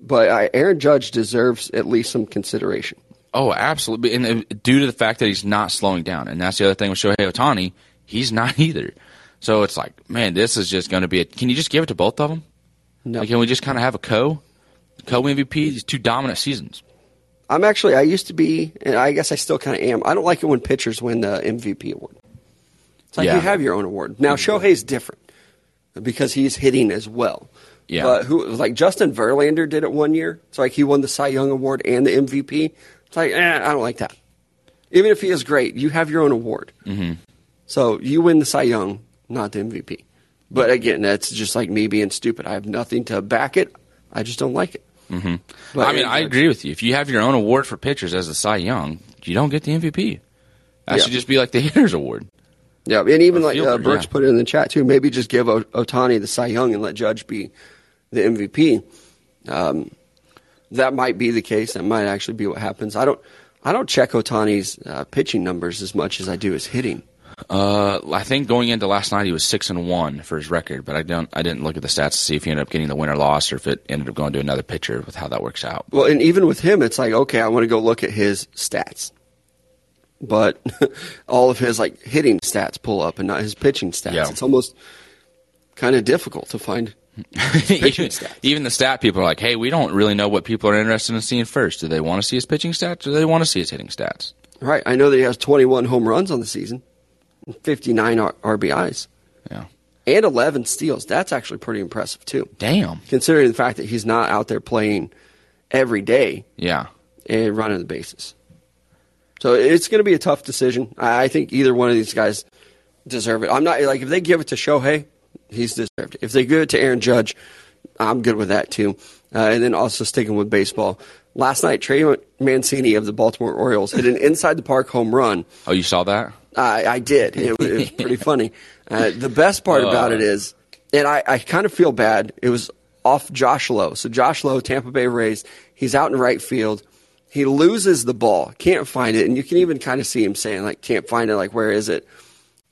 but I, Aaron Judge deserves at least some consideration. Oh, absolutely. And uh, due to the fact that he's not slowing down, and that's the other thing with Shohei Ohtani, he's not either. So it's like, man, this is just going to be. A, can you just give it to both of them? No. Like, can we just kind of have a co, co MVP? These two dominant seasons. I'm actually I used to be, and I guess I still kind of am. I don't like it when pitchers win the MVP award. It's like Yeah. you have your own award. Now Shohei's different because he's hitting as well. Yeah. But who like Justin Verlander did it one year. It's like he won the Cy Young award and the MVP. It's like eh, I don't like that. Even if he is great, you have your own award. Mm-hmm. So you win the Cy Young, not the MVP. But again, that's just like me being stupid. I have nothing to back it. I just don't like it. Mm-hmm. I mean, I agree with you. If you have your own award for pitchers as the Cy Young, you don't get the MVP. That Yeah. should just be like the hitters award. Yeah, and even Or like uh, Birch yeah. put it in the chat too. Maybe just give o- Ohtani the Cy Young and let Judge be the MVP. Um, that might be the case. That might actually be what happens. I don't. I don't check Ohtani's uh, pitching numbers as much as I do his hitting. Uh, I think going into last night he was six and one for his record, but I don't. I didn't look at the stats to see if he ended up getting the win or loss, or if it ended up going to another pitcher with how that works out. Well, and even with him, it's like okay, I want to go look at his stats, but all of his like hitting stats pull up and not his pitching stats. Yeah. It's almost kind of difficult to find. pitching even, stats. even the stat people are like, "Hey, we don't really know what people are interested in seeing first. Do they want to see his pitching stats, or do they want to see his hitting stats?" Right. I know that he has 21 home runs on the season, 59 R- RBIs, Yeah. and 11 steals. That's actually pretty impressive too, Damn. considering the fact that he's not out there playing every day Yeah. and running the bases. So it's going to be a tough decision. I I think either one of these guys deserve it. I'm not like if they give it to Shohei, he's deserved it. If they give it to Aaron Judge, I'm good with that too. Uh, and then also sticking with baseball. Last night, Trey Mancini of the Baltimore Orioles hit an inside the park home run. Oh, you saw that? I, I did. It, was- it was pretty funny. Uh, the best part about it is, and I, I kind of feel bad. It was off Josh Lowe. So Josh Lowe, Tampa Bay Rays, he's out in right field. He loses the ball, can't find it, and you can even kind of see him saying like, "Can't find it. Like, where is it?"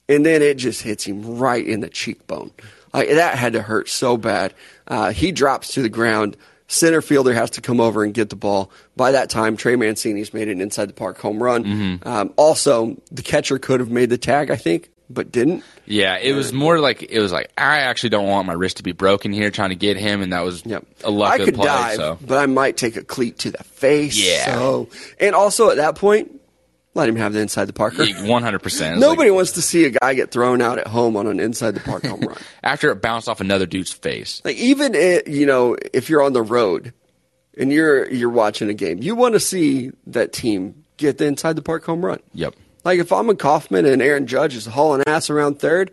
And then it just hits him right in the cheekbone. Like that had to hurt so bad. Uh, he drops to the ground. Center fielder has to come over and get the ball. By that time, Trey Mancini's made an inside the park home run. Um, also, the catcher could have made the tag, I think, but didn't. Yeah, it was more like it was like I actually don't want my wrist to be broken here trying to get him, and that was Yep. a luck I of the could play. dive, So but I might take a cleat to the face. Yeah. So, and also at that point, let him have the inside the parker. one hundred percent. Nobody wants to see a guy get thrown out at home on an inside the park home run. after it bounced off another dude's face. Like even it, you know, if you're on the road and you're you're watching a game, you want to see that team get the inside the park home run. Yep. Like if I'm a Kauffman and Aaron Judge is hauling ass around third,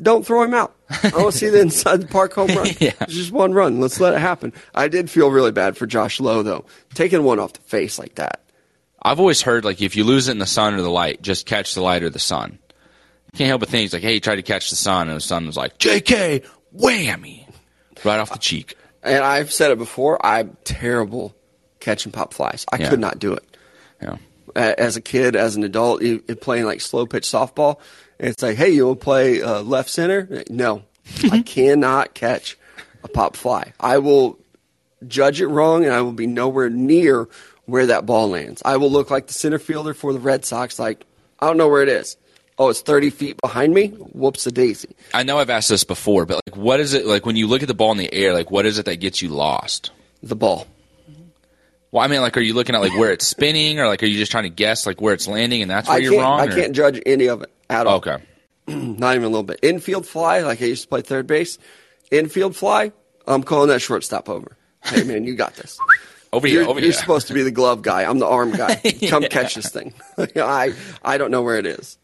don't throw him out. I want to see the inside the park home run. Yeah. It's just one run. Let's let it happen. I did feel really bad for Josh Lowe though, taking one off the face like that. I've always heard like if you lose it in the sun or the light, just catch the light or the sun. You can't help but think it's like, hey, you tried to catch the sun, and the sun was like, J.K. whammy, right off the cheek. And I've said it before. I'm terrible catching pop flies. I Yeah. could not do it. Yeah. as a kid, as an adult, playing like slow pitch softball. And it's like, hey, you want to play uh, left center? No, I cannot catch a pop fly. I will judge it wrong, and I will be nowhere near where that ball lands. I will look like the center fielder for the Red Sox. Like I don't know where it is. Oh, it's thirty feet behind me. Whoops a daisy. I know I've asked this before, but like, what is it like when you look at the ball in the air? Like, what is it that gets you lost? The ball. Well, I mean, like, are you looking at like where it's spinning, or like, are you just trying to guess like where it's landing, and that's where I you're wrong? I or- can't judge any of it at all. Okay. Not even a little bit. Infield fly, like I used to play third base. Infield fly, I'm calling that shortstop over. Hey man, you got this. Over here. You're, over you're here. supposed to be the glove guy. I'm the arm guy. Come catch this thing. I I don't know where it is.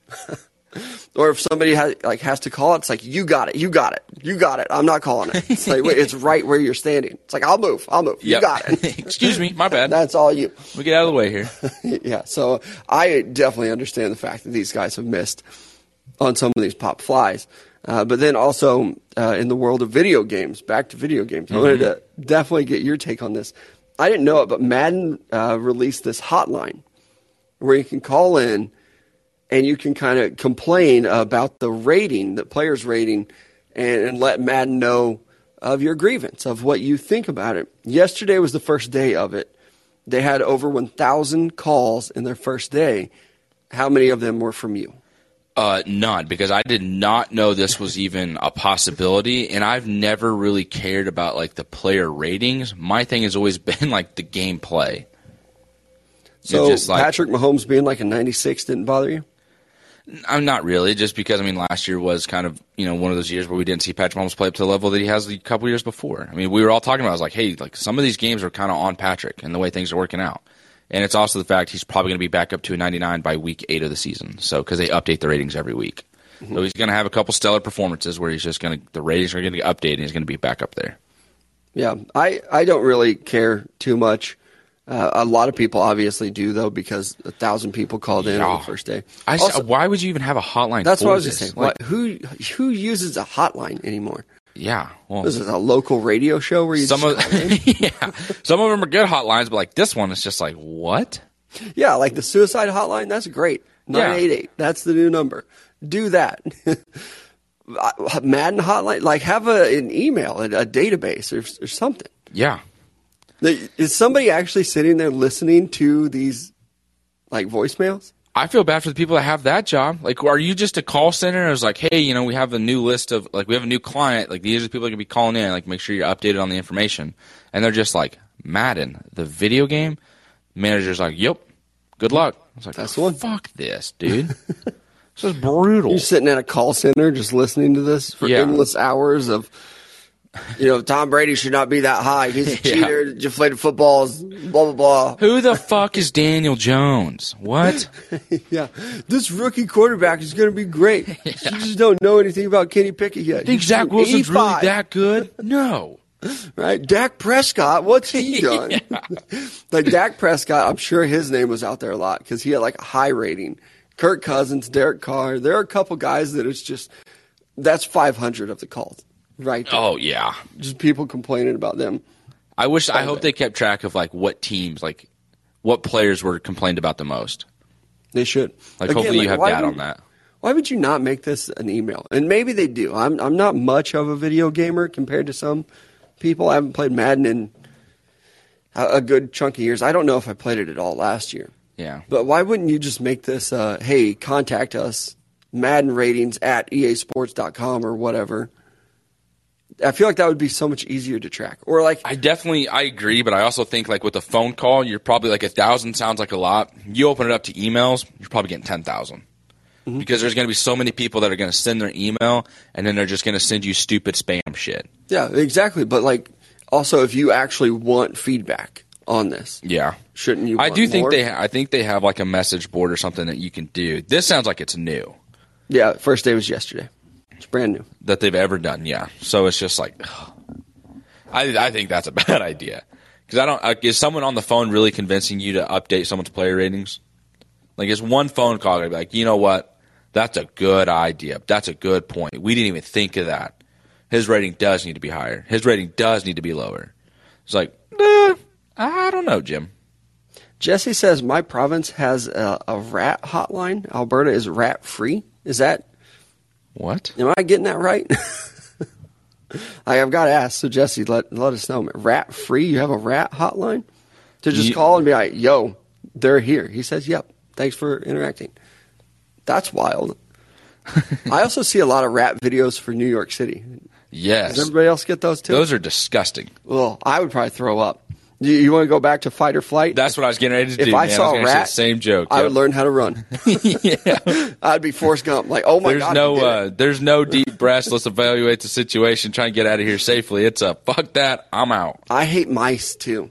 or if somebody has like has to call it, it's like you got it, you got it, you got it. I'm not calling it. It's like wait, it's right where you're standing. It's like I'll move, I'll move. You got it. Excuse me, my bad. That's all you. we get out of the way here. yeah, so I definitely understand the fact that these guys have missed on some of these pop flies. Uh, but then also uh, in the world of video games, back to video games, I wanted to definitely get your take on this. I didn't know it, but Madden uh, released this hotline where you can call in and you can kind of complain about the rating, the player's rating, and, and let Madden know of your grievance, of what you think about it. Yesterday was the first day of it. They had over 1,000 calls in their first day. How many of them were from you? Uh, none, because I did not know this was even a possibility, and I've never really cared about like the player ratings. My thing has always been like the gameplay. So just like- Patrick Mahomes being like a 96 didn't bother you? I'm not really, just because I mean last year was kind of you know one of those years where we didn't see Patrick Mahomes play up to the level that he has a couple years before. I mean, we were all talking about. I was like, hey, like some of these games are kind of on Patrick and the way things are working out. And it's also the fact he's probably going to be back up to a 99 by week eight of the season. So because they update the ratings every week, so he's going to have a couple stellar performances where he's just going to the ratings are going to get updated. and He's going to be back up there. Yeah, I, I don't really care too much. Uh, a lot of people obviously do though because a thousand people called in on the first day. I, Also, why would you even have a hotline? that's what I was this? going to say. Like, who who uses a hotline anymore? Yeah. Well, This is a local radio show where you some just of yeah, some of them are good hotlines, but like this one is just like what? yeah, like the suicide hotline. That's great. Nine eight eight. That's the new number. Do that. Madden hotline. Like have a, an email, a, a database, or, or something. Yeah. Is somebody actually sitting there listening to these like voicemails? I feel bad for the people that have that job. Like, are you just a call center? It's like, hey, you know, we have a new list of like we have a new client. Like these are the people that can be calling in. Like, make sure you're updated on the information. And they're just like Madden, the video game. Manager's like, yep, good luck. I was like, That's the one. Fuck this, dude. this is brutal. You're sitting at a call center just listening to this for Yeah. endless hours of, you know, Tom Brady should not be that high. He's a Yeah. cheater, deflated footballs, blah, blah, blah. Who the fuck is Daniel Jones? What? yeah. This rookie quarterback is going to be great. You just don't know anything about Kenny Pickett yet. Think He's Zach Wilson's really that good? No. Right? Dak Prescott, what's he done? like Dak Prescott, I'm sure his name was out there a lot because he had like a high rating. Kirk Cousins, Derek Carr. There are a couple guys that it's just, that's 500 of the calls. Right. there. Oh yeah. Just people complaining about them. I wish. I hope they kept track of like what teams, like what players were complained about the most. They should. Like Again, hopefully you have data on that. Why would you not make this an email? And maybe they do. I'm I'm not much of a video gamer compared to some people. I haven't played Madden in a, a good chunk of years. I don't know if I played it at all last year. Yeah. But why wouldn't you just make this uh, hey, contact us, Madden ratings at easports.com or whatever? I feel like that would be so much easier to track. Or like I definitely I agree, but I also think like with a phone call, you're probably like a thousand sounds like a lot. You open it up to emails, you're probably getting ten Mm-hmm. because there's going to be so many people that are going to send their email, and then they're just going to send you stupid spam shit. yeah, exactly. But like also if you actually want feedback on this, Yeah, shouldn't you I do think more? they ha- I think they have like a message board or something that you can do. This sounds like it's new Yeah, first day was yesterday. It's brand new. that they've ever done. Yeah, so it's just like I I think that's a bad idea because I don't like, is someone on the phone really convincing you to update someone's player ratings? Like, is one phone call gonna be like, you know what? That's a good idea. That's a good point. We didn't even think of that. His rating does need to be higher. His rating does need to be lower. It's like, nah, I don't know, Jim. Jesse says my province has a, a rat hotline. Alberta is rat free. Is that? What? Am I getting that right? I, I've got to ask. So Jesse, let let us know. Rat free. You have a rat hotline to just You- call and be like, "Yo, they're here." He says, "Yep. Thanks for interacting." That's wild. I also see a lot of rat videos for New York City. Yes. Does everybody else get those too? Those are disgusting. well, I would probably throw up. You, you want to go back to fight or flight? That's what I was getting ready to if do. I man. saw a rat, same joke. I Yep. would learn how to run. yeah. I'd be Forrest Gump. Like, oh my There's god, no we did it. uh, there's no deep breaths. Let's evaluate the situation. Try and get out of here safely. It's a fuck that. I'm out. I hate mice too.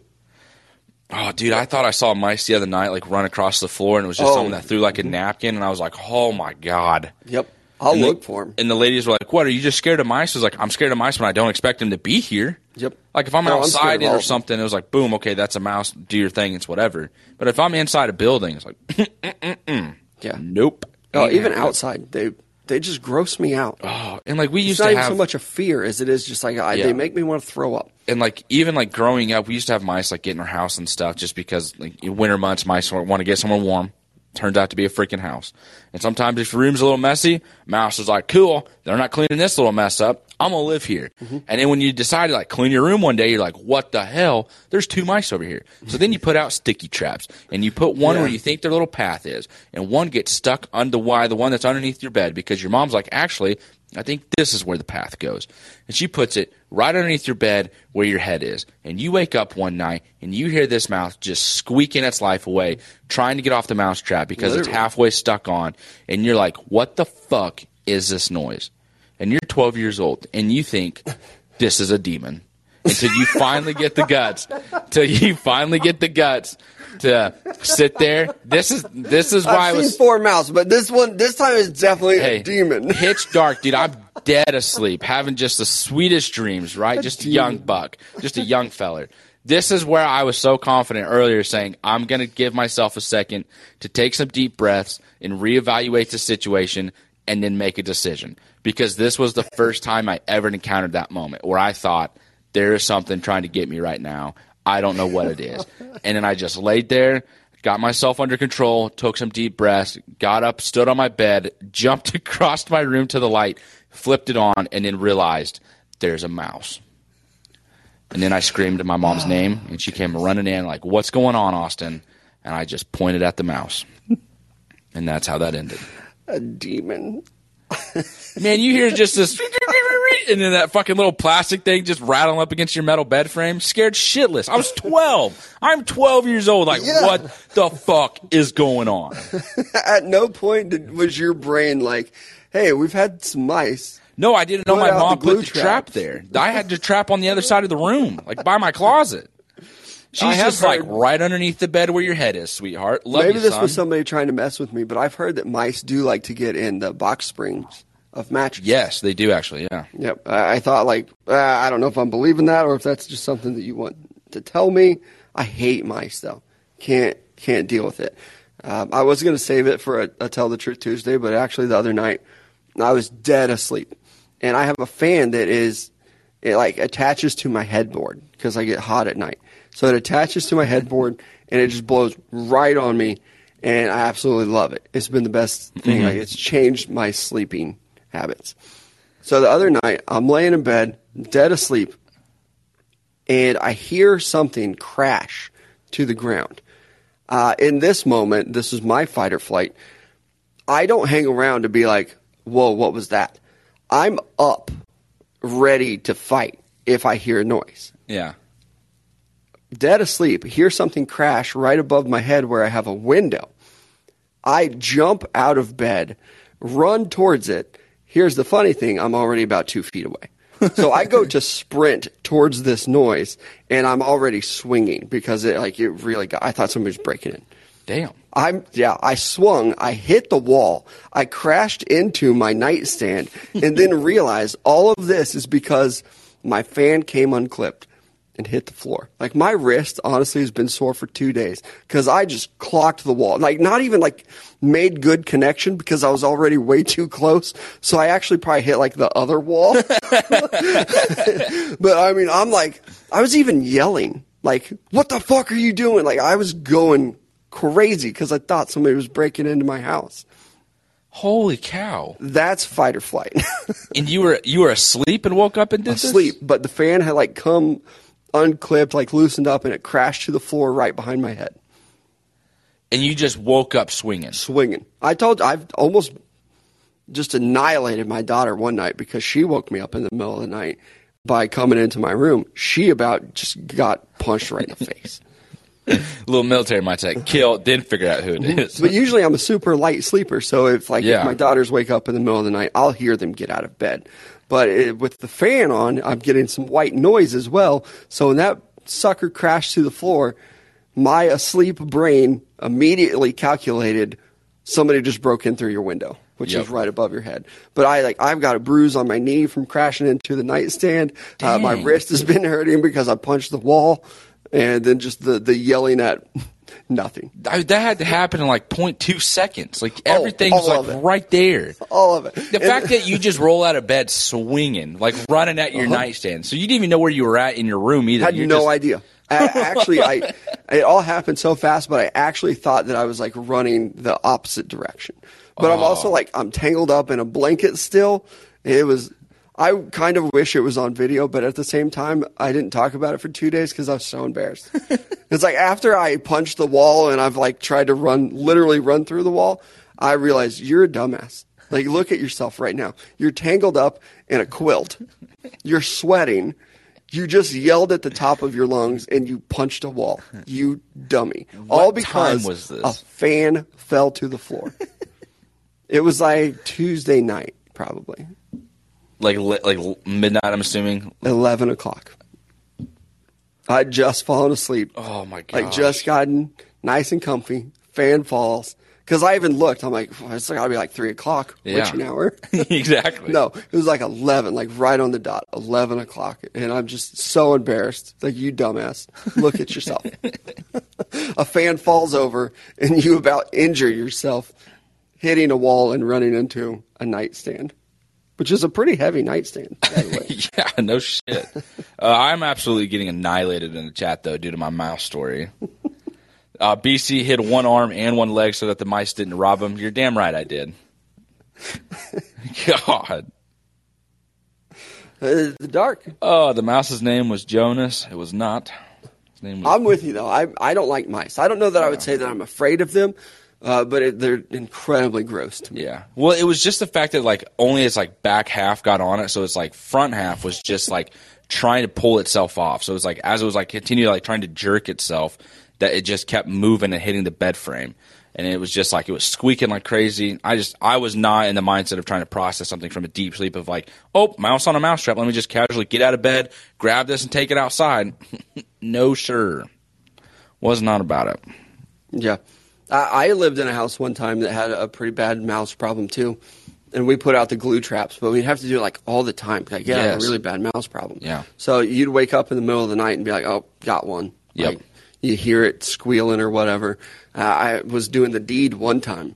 Oh, dude, I thought I saw mice the other night like run across the floor, and it was just Oh. someone that threw like a napkin, and I was like, oh my god. Yep, I'll And the- look for them. And the ladies were like, "What? Are you just scared of mice?" I was like, "I'm scared of mice when I don't expect them to be here." Yep. Like if I'm No, I'm outside it or something, it was like, "Boom, okay, that's a mouse. Do your thing. It's whatever." But if I'm inside a building, it's like, Yeah. "Nope." Oh, Ain't even outside, they they just gross me out. Oh, and like we it's used not to even have so much a fear as it is just like I, Yeah. they make me want to throw up. and like even like growing up, we used to have mice like get in our house and stuff just because like in winter months mice want to get somewhere warm. Turns out to be a freaking house. And sometimes if your room's a little messy, mouse is like, cool, they're not cleaning this little mess up. I'm gonna live here. Mm-hmm. And then when you decide to like clean your room one day, you're like, what the hell? There's two mice over here. So then you put out sticky traps and you put one Yeah. where you think their little path is, and one gets stuck under why the one that's underneath your bed because your mom's like, actually, I think this is where the path goes. And she puts it right underneath your bed where your head is. And you wake up one night and you hear this mouse just squeaking its life away, trying to get off the mouse trap because it's halfway stuck on. And you're like, what the fuck is this noise? And you're 12 years old and you think this is a demon. Until you finally get the guts, until you finally get the guts to sit there. This is this is why I I've was seen four mouths, but this one this time is definitely hey, a demon. pitch dark, dude. I'm dead asleep, having just the sweetest dreams, right? Just a young buck, just a young feller. This is where I was so confident earlier saying, I'm going to give myself a second to take some deep breaths and reevaluate the situation and then make a decision. Because this was the first time I ever encountered that moment where I thought, there is something trying to get me right now. I don't know what it is. and then I just laid there, got myself under control, took some deep breaths, got up, stood on my bed, jumped across my room to the light, flipped it on, and then realized there's a mouse. And then I screamed my mom's name, and she came running in, like, What's going on, Austin? And I just pointed at the mouse. And that's how that ended. A demon. Man, you hear just this, and then that fucking little plastic thing just rattling up against your metal bed frame. Scared shitless. I was 12. I'm 12 years old. Like, Yeah. what the fuck is going on? At no point did, was your brain like, "Hey, we've had some mice." No, I didn't know Put my mom the put the trap traps. there. I had to trap on the other side of the room, like by my closet. She's just like right underneath the bed where your head is, sweetheart. Love Maybe you, this son. was somebody trying to mess with me, but I've heard that mice do like to get in the box springs of mattresses. Yes, they do actually. Yeah. Yep. I, I thought like uh, I don't know if I'm believing that or if that's just something that you want to tell me. I hate mice though. Can't can't deal with it. Um, I was going to save it for a, a Tell the Truth Tuesday, but actually the other night I was dead asleep, and I have a fan that is it like attaches to my headboard because I get hot at night. So it attaches to my headboard and it just blows right on me, and I absolutely love it. It's been the best thing. Like it's changed my sleeping habits. So the other night, I'm laying in bed, dead asleep, and I hear something crash to the ground. Uh, in this moment, this is my fight or flight. I don't hang around to be like, whoa, what was that? I'm up, ready to fight if I hear a noise. Yeah. Dead asleep, hear something crash right above my head where I have a window. I jump out of bed, run towards it. Here's the funny thing I'm already about two feet away. so I go to sprint towards this noise, and I'm already swinging because it like it really got. I thought somebody was breaking in. Damn. I'm yeah. I swung. I hit the wall. I crashed into my nightstand, and then realized all of this is because my fan came unclipped and hit the floor. Like my wrist, honestly, has been sore for two days because I just clocked the wall. Like not even like made good connection because I was already way too close. So I actually probably hit like the other wall. but I mean, I'm like, I was even yelling, like, "What the fuck are you doing?" Like I was going crazy because I thought somebody was breaking into my house. Holy cow. That's fight or flight. And you were you were asleep and woke up and did this? Asleep, but the fan had like come unclipped, like loosened up, and it crashed to the floor right behind my head, And you just woke up swinging. swinging. I told I've almost just annihilated my daughter one night because she woke me up in the middle of the night by coming into my room. She about just got punched right in the face. A little military mindset. Kill, then figure out who it is. But usually I'm a super light sleeper, so if like Yeah. if my daughters wake up in the middle of the night, I'll hear them get out of bed. But it, with the fan on, I'm getting some white noise as well. So when that sucker crashed to the floor, my asleep brain immediately calculated somebody just broke in through your window, which Yep. is right above your head. But I like I've got a bruise on my knee from crashing into the nightstand. Uh, my wrist has been hurting because I punched the wall, and then just the the yelling at nothing. I, that had to happen in like 0.2 seconds. Like Oh, everything was like right there. All of it. The fact that you just roll out of bed swinging, like running at your nightstand, so you didn't even know where you were at in your room either. Uh-huh. had You're no just- idea. I, actually, I it all happened so fast, but I actually thought that I was like running the opposite direction. But I'm also like I'm tangled up in a blanket still. It was. I kind of wish it was on video, but at the same time, I didn't talk about it for two days because I was so embarrassed. it's like after I punched the wall and I've like tried to run, literally run through the wall, I realized you're a dumbass. Like, look at yourself right now. You're tangled up in a quilt. You're sweating. You just yelled at the top of your lungs and you punched a wall. You dummy. All What time because was this? a fan fell to the floor. it was like Tuesday night, probably. Like like midnight. I'm assuming. 11 o'clock. I'd just fallen asleep. Oh my god! Like just gotten nice and comfy. Fan falls. Because I even looked. I'm like, well, it's got to be like three o'clock Yeah. witching hour. exactly. no, it was like eleven, like right on the dot, eleven o'clock, and I'm just so embarrassed. Like you dumbass, look at yourself. a fan falls over, and you about injure yourself, hitting a wall and running into a nightstand, which is a pretty heavy nightstand. By the way. Yeah, no shit. uh, I'm absolutely getting annihilated in the chat though due to my mouse story. Uh, BC hid one arm and one leg so that the mice didn't rob him. You're damn right I did. God. Uh, the dark. Oh, the mouse's name was Jonas. It was not. His name was. I'm with you though. I I don't like mice. I don't know that I would say that I'm afraid of them, uh, but it, they're incredibly gross to me. Yeah. Well, it was just the fact that like only its like back half got on it, so it's like front half was just like trying to pull itself off. So it's like as it was like continue like trying to jerk itself, that it just kept moving and hitting the bed frame. And it was just like it was squeaking like crazy. I just I was not in the mindset of trying to process something from a deep sleep of like, oh, mouse on a mouse trap. Let me just casually get out of bed, grab this, and take it outside. no, sir, was not about it. Yeah. I, I lived in a house one time that had a pretty bad mouse problem too. And we put out the glue traps, but we'd have to do it like all the time. Like, yeah, Yes. a really bad mouse problem. Yeah. So you'd wake up in the middle of the night and be like, oh, got one. Yep. Like, you hear it squealing or whatever. Uh, I was doing the deed one time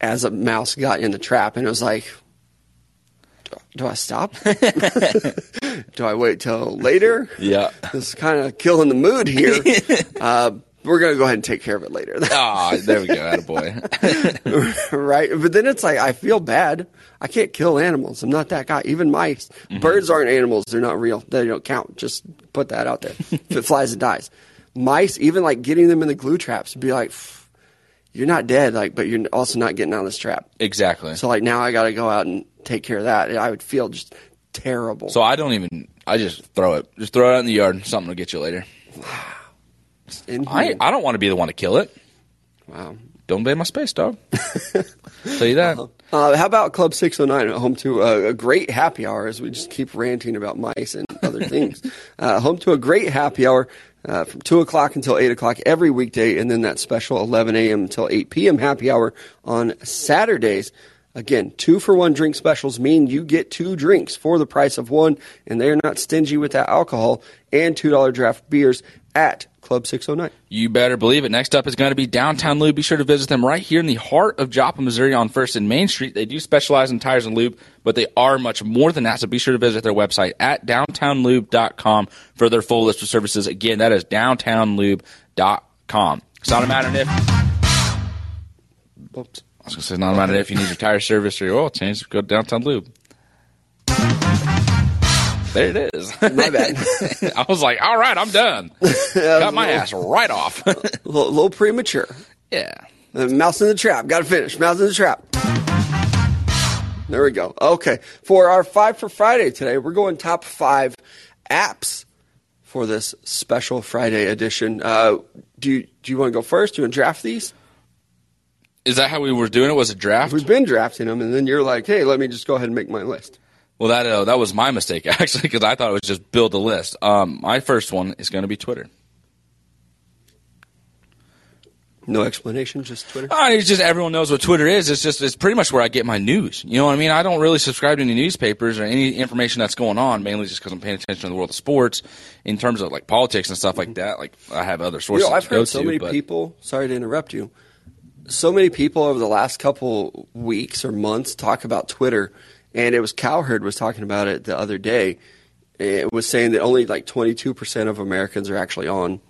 as a mouse got in the trap, and it was like, do, do I stop? do I wait till later? Yeah. This is kind of killing the mood here. uh, we're going to go ahead and take care of it later. Ah, there we go, attaboy. right? But then it's like I feel bad. I can't kill animals. I'm not that guy. Even mice. Birds aren't animals. They're not real. They don't count. Just put that out there. if it flies, it dies. Mice, even like getting them in the glue traps, be like, you're not dead. Like, but you're also not getting out of this trap. exactly. So like now I got to go out and take care of that. I would feel just terrible. So I don't even. I just throw it. Just throw it out in the yard. And something will get you later. I. I don't want to be the one to kill it. wow. Don't invade my space, dog. Tell you that. Uh, how about Club 609, at home to a, a great happy hour as we just keep ranting about mice and other things. Uh, home to a great happy hour uh, from 2 o'clock until 8 o'clock every weekday, and then that special 11 a.m. until 8 p.m. happy hour on Saturdays. Again, two for one drink specials mean you get two drinks for the price of one, and they're not stingy with that alcohol and $2 draft beers at Club 609. You better believe it. Next up is going to be Downtown Lube. Be sure to visit them right here in the heart of Joplin, Missouri on 1st and Main Street. They do specialize in tires and lube, but they are much more than that. So be sure to visit their website at downtownlube.com for their full list of services. Again, that is downtownlube.com. It's not a matter if Oops. I was gonna say, not a matter if you need your tire service or your oil change, go to Downtown Lube. There it is. My bad. I was like, all right, I'm done. Got my ass right off. a little, little premature. yeah. Mouse in the trap. Got to finish. Mouse in the trap. There we go. Okay. For our five for Friday today, we're going top five apps for this special Friday edition. Uh, do you, do you want to go first? Do you want to draft these? Is that how we were doing it? Was a draft? We've been drafting them, and then you're like, hey, let me just go ahead and make my list. Well, that uh, that was my mistake actually because I thought it was just build a list. Um, my first one is going to be Twitter. No explanation, just Twitter. Uh, it's just everyone knows what Twitter is. It's just it's pretty much where I get my news. You know what I mean? I don't really subscribe to any newspapers or any information that's going on, mainly just because I'm paying attention to the world of sports. In terms of like politics and stuff like that, like I have other You sources know, I've heard so to. many but people. Sorry to interrupt you. So many people over the last couple weeks or months talk about Twitter, and it was Cowherd was talking about it the other day. It was saying that only like 22% of Americans are actually on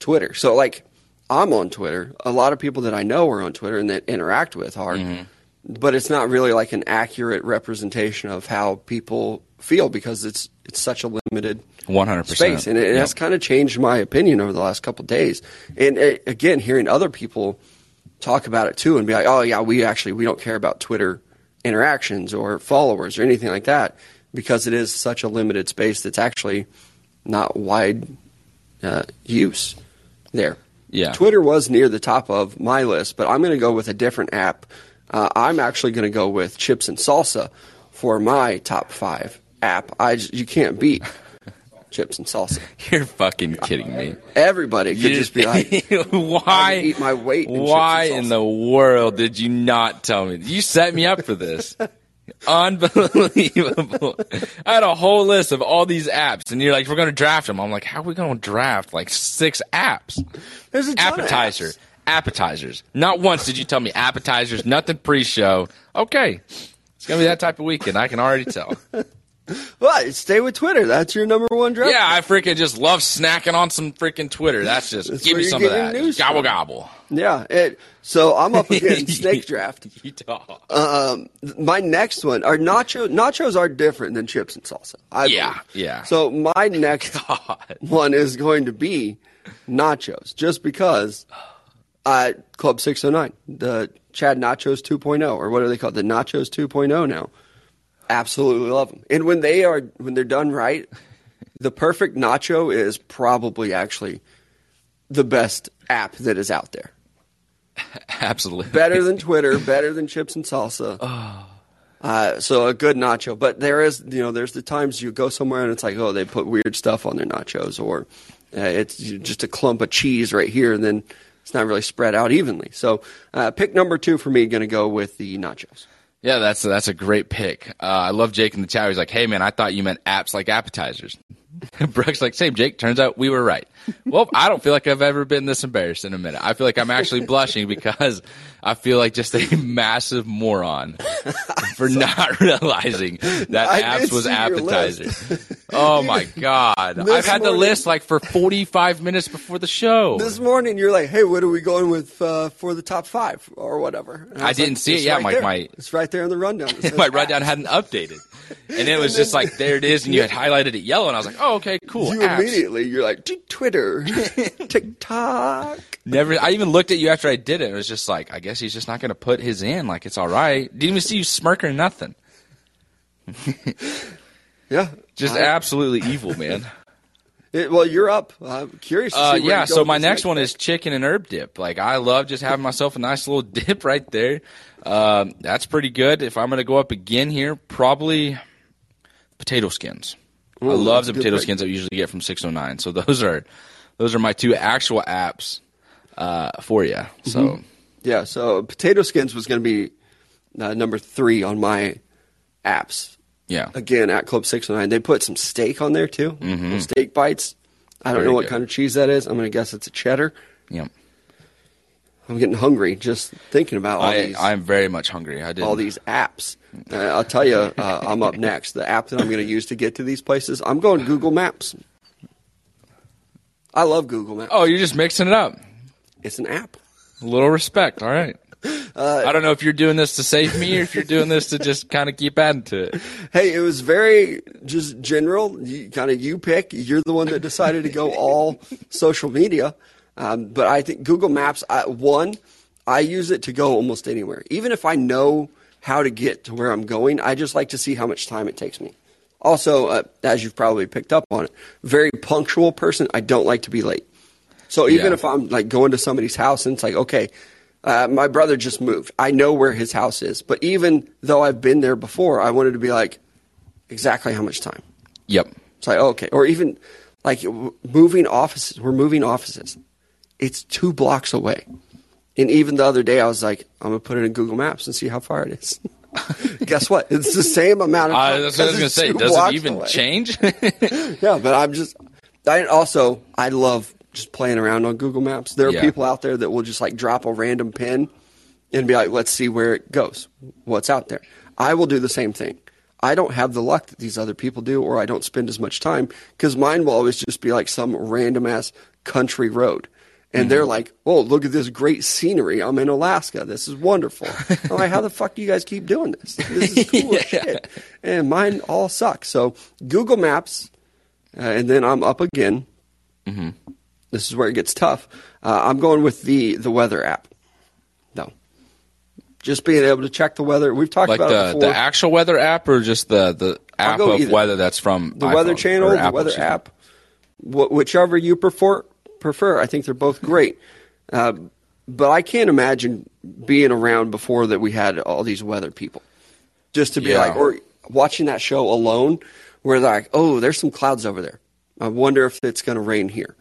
Twitter. So, like, I'm on Twitter. A lot of people that I know are on Twitter and that interact with are, Mm-hmm. but it's not really like an accurate representation of how people feel because it's it's such a limited 100%. space, and it, Yep. has kind of changed my opinion over the last couple of days. And uh, again, hearing other people talk about it too, and be like, "Oh yeah, we actually we don't care about Twitter interactions or followers or anything like that because it is such a limited space that's actually not wide uh, use there." Yeah. Twitter was near the top of my list, but I'm going to go with a different app. Uh, I'm actually going to go with Chips and Salsa for my top five app. I j- you can't beat chips and salsa. You're fucking kidding me. Everybody could just be like, why? I eat my weight in chips and why salsa. in the world did you not tell me? You set me up for this. Unbelievable. I had a whole list of all these apps, and you're like, we're going to draft them. I'm like, how are we going to draft like six apps? There's a ton of Appetizer. apps. Appetizers. Not once did you tell me appetizers, nothing pre show. Okay. It's going to be that type of weekend. I can already tell. But stay with Twitter. That's your number one draft. Yeah, I freaking just love snacking on some freaking Twitter. That's just That's give me some of that. Gobble from. gobble. Yeah. It, so I'm up against snake draft. Utah. Um, my next one are nacho. Nachos are different than chips and salsa. I Yeah, believe. yeah. So my next God. one is going to be nachos, just because uh, Club 609, the Chad Nachos 2.0, or what are they called? The Nachos 2.0 now. Absolutely love them. And when they are when they're done right, the perfect nacho is probably actually the best app that is out there. Absolutely. Better than Twitter, better than chips and salsa. Uh, so a good nacho, but there is, you know, there's the times you go somewhere and it's like, oh, they put weird stuff on their nachos, or uh, it's just a clump of cheese right here, and then it's not really spread out evenly. So, uh, pick number two for me, going to go with the nachos. Yeah, that's that's a great pick. Uh, I love Jake in the chat. He's like, "Hey man, I thought you meant apps like appetizers." Brooks like, "Same, Jake. Turns out we were right." well, I don't feel like I've ever been this embarrassed in a minute. I feel like I'm actually blushing because I feel like just a massive moron for not realizing that I apps was appetizers. oh my god! I've had the list like for 45 minutes before the show. This morning, you're like, hey, what are we going with uh, for the top five or whatever? And I was didn't like, see it. "It's Yeah, right my- there. my- it's right there in the rundown. My rundown apps." hadn't updated. And it was just like, there it is, and you had highlighted it yellow, and I was like, oh, okay, cool. You apps. immediately, you're like, "T- Twitter, TikTok. Never. I even looked at you after I did it. It was just like, I guess he's just not going to put his in. Like it's all right. Didn't even see you smirk or nothing. Yeah, Just I- absolutely evil, man. It, well, you're up. I'm curious. To Uh, yeah. So my next one is chicken and herb dip. Like I love just having myself a nice little dip right there. Um, that's pretty good. If I'm going to go up again here, probably potato skins. I love the potato pick. skins I usually get from 609. So those are those are my two actual apps uh, for you. So. Mm-hmm. Yeah, so potato skins was going to be uh, number three on my apps. Yeah. Again, at Club Six Nine, they put some steak on there too. Little Steak bites. I don't Mm-hmm. Very know what good. kind of cheese that is. I'm going to guess it's a cheddar. Yep. I'm getting hungry just thinking about all I, these I'm very much hungry. I did all these apps. Uh, I'll tell you, uh, I'm up next. The app that I'm going to use to get to these places, I'm going Google Maps. I love Google Maps. Oh, you're just mixing it up. It's an app. A little respect. All right. Uh, I don't know if you're doing this to save me or if you're doing this to just kind of keep adding to it. Hey, it was very just general. You, kind of you pick. You're the one that decided to go all social media. Um, but I think Google Maps, I, one, I use it to go almost anywhere. Even if I know how to get to where I'm going, I just like to see how much time it takes me. Also, uh, as you've probably picked up on it, very punctual person. I don't like to be late. So even Yeah. if I'm like going to somebody's house and it's like, okay, uh, my brother just moved. I know where his house is. But even though I've been there before, I wanted to be like, exactly how much time. Yep. It's like, okay. Or even like moving offices. We're moving offices. It's two blocks away. And even the other day, I was like, I'm going to put it in Google Maps and see how far it is. Guess what? It's the same amount of Uh, time. that's what I was going to say. two Does it even away. change? Yeah, but I'm just. I also I love just playing around on Google Maps. There are Yeah. people out there that will just like drop a random pin and be like, "Let's see where it goes. What's out there?" I will do the same thing. I don't have the luck that these other people do, or I don't spend as much time because mine will always just be like some random ass country road. And they're like, "Oh, look at this great scenery! I'm in Alaska. This is wonderful." I'm like, "How the fuck do you guys keep doing this? This is cool as shit." And mine all sucks. So Google Maps, uh, and then I'm up again. Mm-hmm. This is where it gets tough. Uh, I'm going with the the weather app. No, just being able to check the weather. We've talked like about the, before. the actual weather app or just the, the app of either. weather that's from the Weather Channel, the Apple, Weather app, wh- whichever you prefer. Prefer. I think they're both great. Uh, but I can't imagine being around before that we had all these weather people. Just to be Yeah. like, or watching that show alone, where they're like, oh, there's some clouds over there. I wonder if it's going to rain here.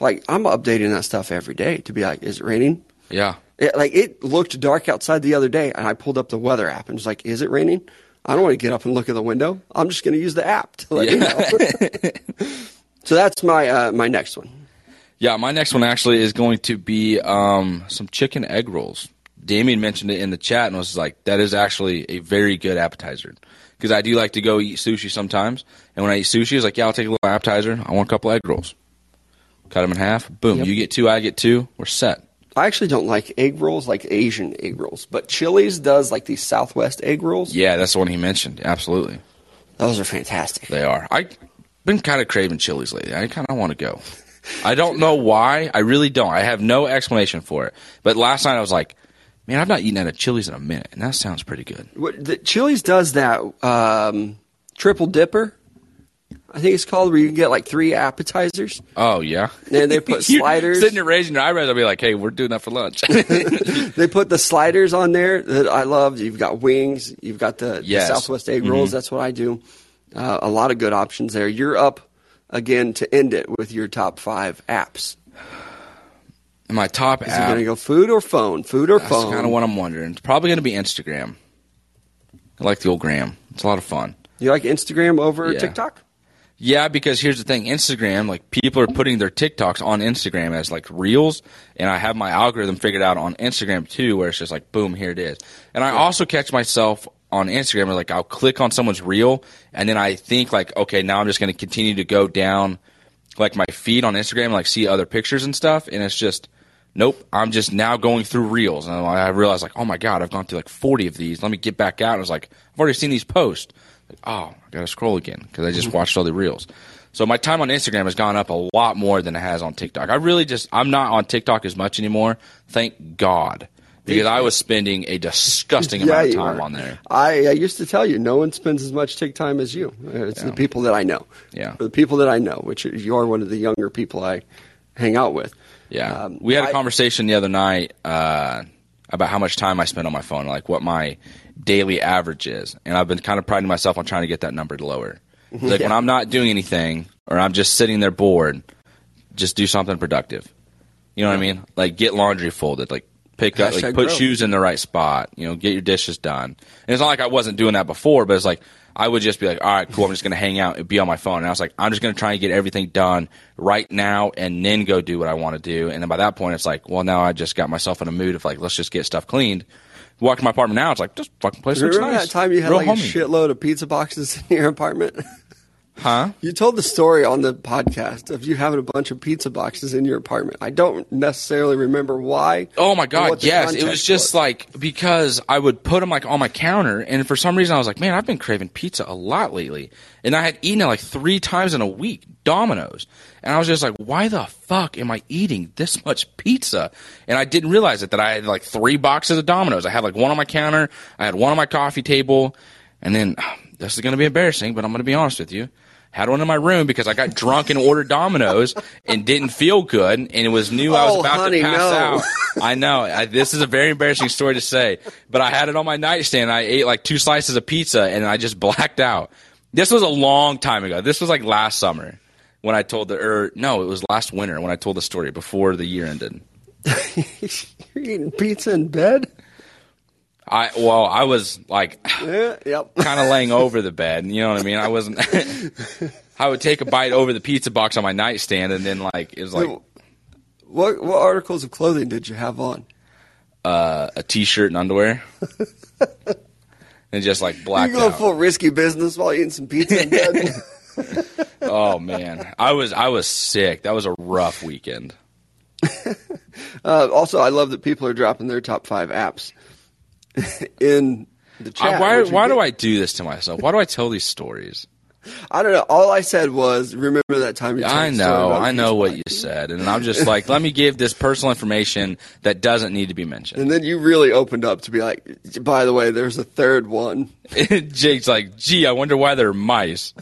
Like I'm updating that stuff every day to be like, is it raining? Yeah. It, like it looked dark outside the other day, and I pulled up the weather app and was like, "Is it raining?" I don't want to get up and look at the window. I'm just going to use the app to let you know. so that's my uh, my next one. Yeah, my next one actually is going to be um, some chicken egg rolls. Damien mentioned it in the chat and was like, that is actually a very good appetizer. Because I do like to go eat sushi sometimes. And when I eat sushi, it's like, yeah, I'll take a little appetizer. I want a couple egg rolls. Cut them in half. Boom. Yep. You get two, I get two. We're set. I actually don't like egg rolls like Asian egg rolls, but Chili's does like these Southwest egg rolls. Yeah, that's the one he mentioned. Absolutely. Those are fantastic. They are. I've been kind of craving Chili's lately. I kind of want to go. I don't know why. I really don't. I have no explanation for it. But last night I was like, man, I've not eaten at a Chili's in a minute, and that sounds pretty good. What, the Chili's does that um, triple dipper. I think it's called where you can get like three appetizers. Oh yeah. And they put You're sliders. Sitting there raising your eyebrows, I'll be like, "Hey, we're doing that for lunch." They put the sliders on there that I love. You've got wings. You've got the, the Southwest egg rolls. That's what I do. Uh, a lot of good options there. You're up again to end it with your top five apps. My top Is it going to go food or phone? Food or That's phone? That's kind of what I'm wondering. It's probably going to be Instagram. I like the old gram. It's a lot of fun. you like Instagram over Yeah. TikTok? Yeah, because here's the thing: Instagram, like people are putting their TikToks on Instagram as like reels, and I have my algorithm figured out on Instagram too, where it's just like boom, here it is. And I also catch myself on Instagram, or like I'll click on someone's reel, and then I think like, okay, now I'm just going to continue to go down like my feed on Instagram, and, like see other pictures and stuff, and it's just. Nope, I'm just now going through reels, and I realized like, oh my god, I've gone through like 40 of these. Let me get back out. And I was like, I've already seen these posts. Like, oh, I gotta scroll again because I just mm-hmm. watched all the reels. So my time on Instagram has gone up a lot more than it has on TikTok. I really just I'm not on TikTok as much anymore. Thank God, because I was spending a disgusting amount of time on there. I, I used to tell you, no one spends as much Tik time as you. It's the people that I know. Yeah. The people that I know, which you are one of the younger people I hang out with. Yeah, Um, we had a I- conversation the other night uh, about how much time I spend on my phone, like what my daily average is, and I've been kind of priding myself on trying to get that number to lower. Like when I'm not doing anything or I'm just sitting there bored, just do something productive. You know what I mean? Like get laundry folded, like pick up, like put grow. shoes in the right spot. You know, get your dishes done. And it's not like I wasn't doing that before, but it's like I would just be like, all right, cool. I'm just going to hang out and be on my phone. And I was like, I'm just going to try and get everything done right now and then go do what I want to do. And then by that point, it's like, well, now I just got myself in a mood of like, let's just get stuff cleaned. Walk to my apartment now. It's like, just fucking place looks Remember nice. that time you had Real like homey. a shitload of pizza boxes in your apartment? Huh? You told the story on the podcast of you having a bunch of pizza boxes in your apartment. I don't necessarily remember why. Oh my god, yes. It was just like because I would put them like on my counter, and for some reason I was like, man, I've been craving pizza a lot lately, and I had eaten it like three times in a week, Domino's, and I was just like, why the fuck am I eating this much pizza? And I didn't realize it that I had like three boxes of Domino's. I had like one on my counter, I had one on my coffee table, and then this is going to be embarrassing, but I'm going to be honest with you. Had one in my room because I got drunk and ordered Domino's and didn't feel good, and it was knew I was Oh, about honey, to pass no. out. I know. I, this is a very embarrassing story to say, but I had it on my nightstand. I ate like two slices of pizza and I just blacked out. This was a long time ago. This was like last summer when I told the, or no, it was last winter when I told the story before the year ended. You're eating pizza in bed? I, well, I was like Yeah, yep. kind of laying over the bed. You know what I mean? I wasn't, I would take a bite over the pizza box on my nightstand and then like, it was like What what articles of clothing did you have on? uh, a t-shirt and underwear. and just like black. You go full risky business while eating some pizza in bed. Oh man, I was I was sick. That was a rough weekend. uh, also, I love that people are dropping their top five apps in the chat. I, why why do I do this to myself? Why do I tell these stories? I don't know. All I said was, remember that time I know, I know what you said, and I'm just like, let me give this personal information that doesn't need to be mentioned. And then you really opened up to be like, by the way, there's a third one. Jake's like, gee, I wonder why there are mice.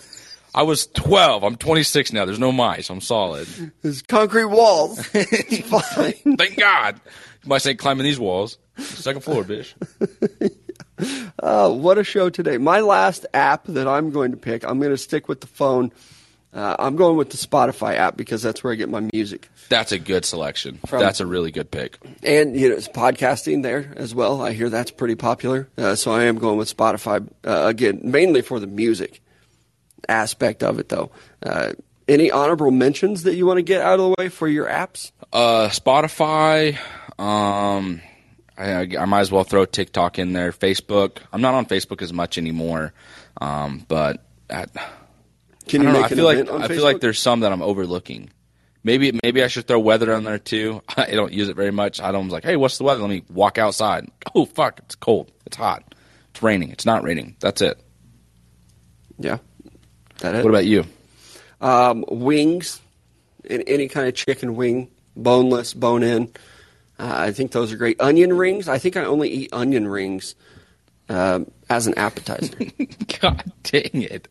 I was 12. I'm 26 now. There's no mice. I'm solid. There's concrete walls. it's fine. Thank God. You might say climbing these walls. Second floor, bitch. Uh, what a show today. My last app that I'm going to pick, I'm going to stick with the phone. Uh, I'm going with the Spotify app because that's where I get my music. That's a good selection. From- That's a really good pick. And you know, it's podcasting there as well. I hear that's pretty popular. Uh, so I am going with Spotify uh, again, mainly for the music aspect of it, though. Uh, any honorable mentions that you want to get out of the way for your apps? Uh, Spotify. Um, I, I might as well throw TikTok in there. Facebook. I'm not on Facebook as much anymore. Um, but I, Can you don't know. I feel like I Facebook? feel like there's some that I'm overlooking. Maybe maybe I should throw weather on there too. I don't use it very much. I don't like, hey, what's the weather? Let me walk outside. Oh fuck, it's cold. It's hot. It's raining. It's not raining. That's it. yeah. That it? What about you? um, wings? Any kind of chicken wing, boneless, bone in. Uh, I think those are great. Onion rings. I think I only eat onion rings um, as an appetizer. God dang it.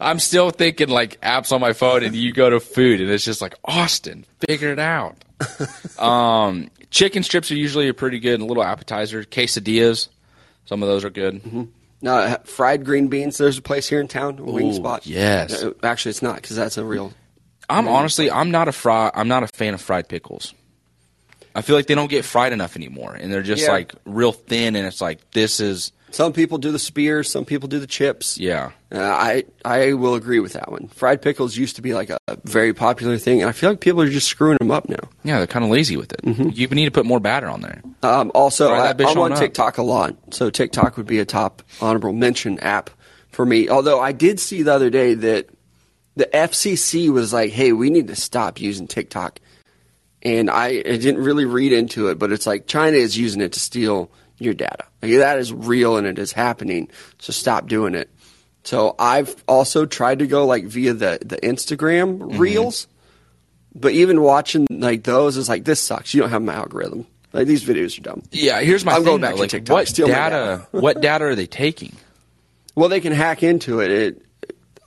I'm still thinking like apps on my phone and you go to food and it's just like, Austin, figure it out. um, chicken strips are usually a pretty good, a little appetizer. Quesadillas, some of those are good. No, uh, fried green beans. There's a place here in town, a wing Ooh, spot. yes. Uh, actually, it's not because that's a real. I'm honestly, I'm not a fry, I'm not a fan of fried pickles. I feel like they don't get fried enough anymore and they're just Yeah. like real thin and it's like, this is, Some people do the spears. Some people do the chips. yeah. Uh, I I will agree with that one. Fried pickles used to be like a, very popular thing, and I feel like people are just screwing them up now. Yeah, they're kind of lazy with it. You need to put more batter on there. Um, also, I, I'm on on. TikTok a lot, so TikTok would be a top honorable mention app for me. Although I did see the other day that the FCC was like, "Hey, we need to stop using TikTok," and I, I didn't really read into it, but it's like China is using it to steal your data. Like, that is real and it is happening. So stop doing it. So I've also tried to go like via the the Instagram Mm-hmm. reels. But even watching like those is like this sucks. You don't have my algorithm. Like these videos are dumb. Yeah, here's my I'm thing. going back though. to like, TikTok. What Steal my data? what data are they taking? Well, they can hack into it. It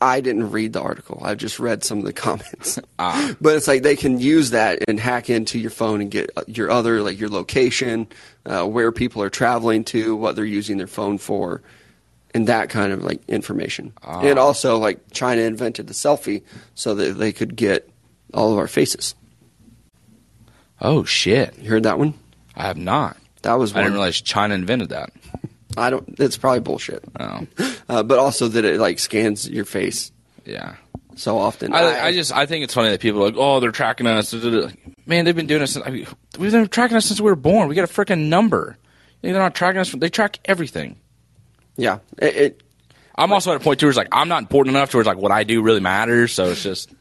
I didn't read the article. I just read some of the comments. Ah. But it's like they can use that and hack into your phone and get uh, your other like your location, uh, where people are traveling to, what they're using their phone for, and that kind of like information. Ah. And also like China invented the selfie so that they could get all of our faces. Oh shit! You heard that one? I have not. That was One. I didn't realize China invented that. I don't. It's probably bullshit. Oh, Uh, but also that it like scans your face yeah. so often. I, I just I think it's funny that people are like, oh, they're tracking us. Man, they've been doing this. Since, I mean, we've been tracking us since we were born. We got a freaking number. They're not tracking us. They track everything. yeah. It, it I'm also at a point too where it's like I'm not important enough to where it's like what I do really matters. So it's just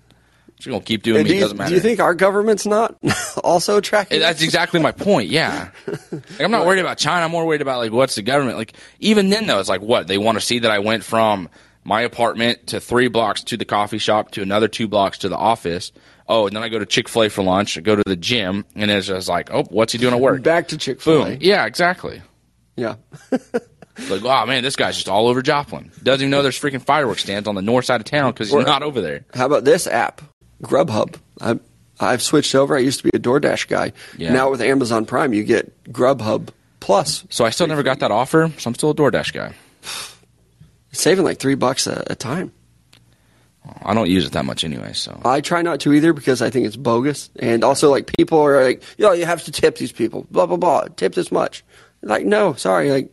just gonna keep doing me. do, It you, doesn't matter. do you think our government's not also tracking? That's exactly my point. Yeah, like, I'm not worried about China. I'm more worried about like what's the government like. Even then, though, it's like what they want to see that I went from my apartment to three blocks to the coffee shop to another two blocks to the office. Oh, and then I go to Chick Fil A for lunch. I go to the gym, and it's just like, oh, what's he doing at work? Back to Chick Fil Boom. A. Yeah, exactly. Yeah. Like, oh man, this guy's just all over Joplin. Doesn't even know there's freaking fireworks stands on the north side of town because he's Or- not over there. How about this app, Grubhub? I, I've switched over. I used to be a DoorDash guy. Yeah. Now with Amazon Prime, you get Grubhub Plus, So I still never got that offer. So I'm still a DoorDash guy. saving like three bucks a, a time. I don't use it that much anyway. So I try not to either because I think it's bogus. And also, like people are like, "Yo, you have to tip these people." Blah blah blah. Tip this much. Like, no, sorry. Like,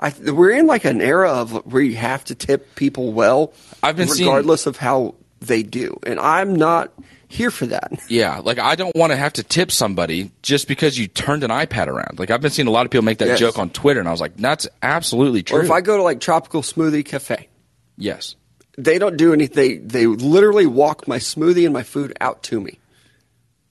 I we're in like an era of where you have to tip people well. I've been seeing- regardless of how they do, and I'm not here for that. Yeah, like I don't want to have to tip somebody just because you turned an iPad around. Like I've been seeing a lot of people make that Yes. joke on Twitter, and I was like, that's absolutely true. Or if I go to like Tropical Smoothie Cafe, yes, they don't do anything. They, they literally walk my smoothie and my food out to me.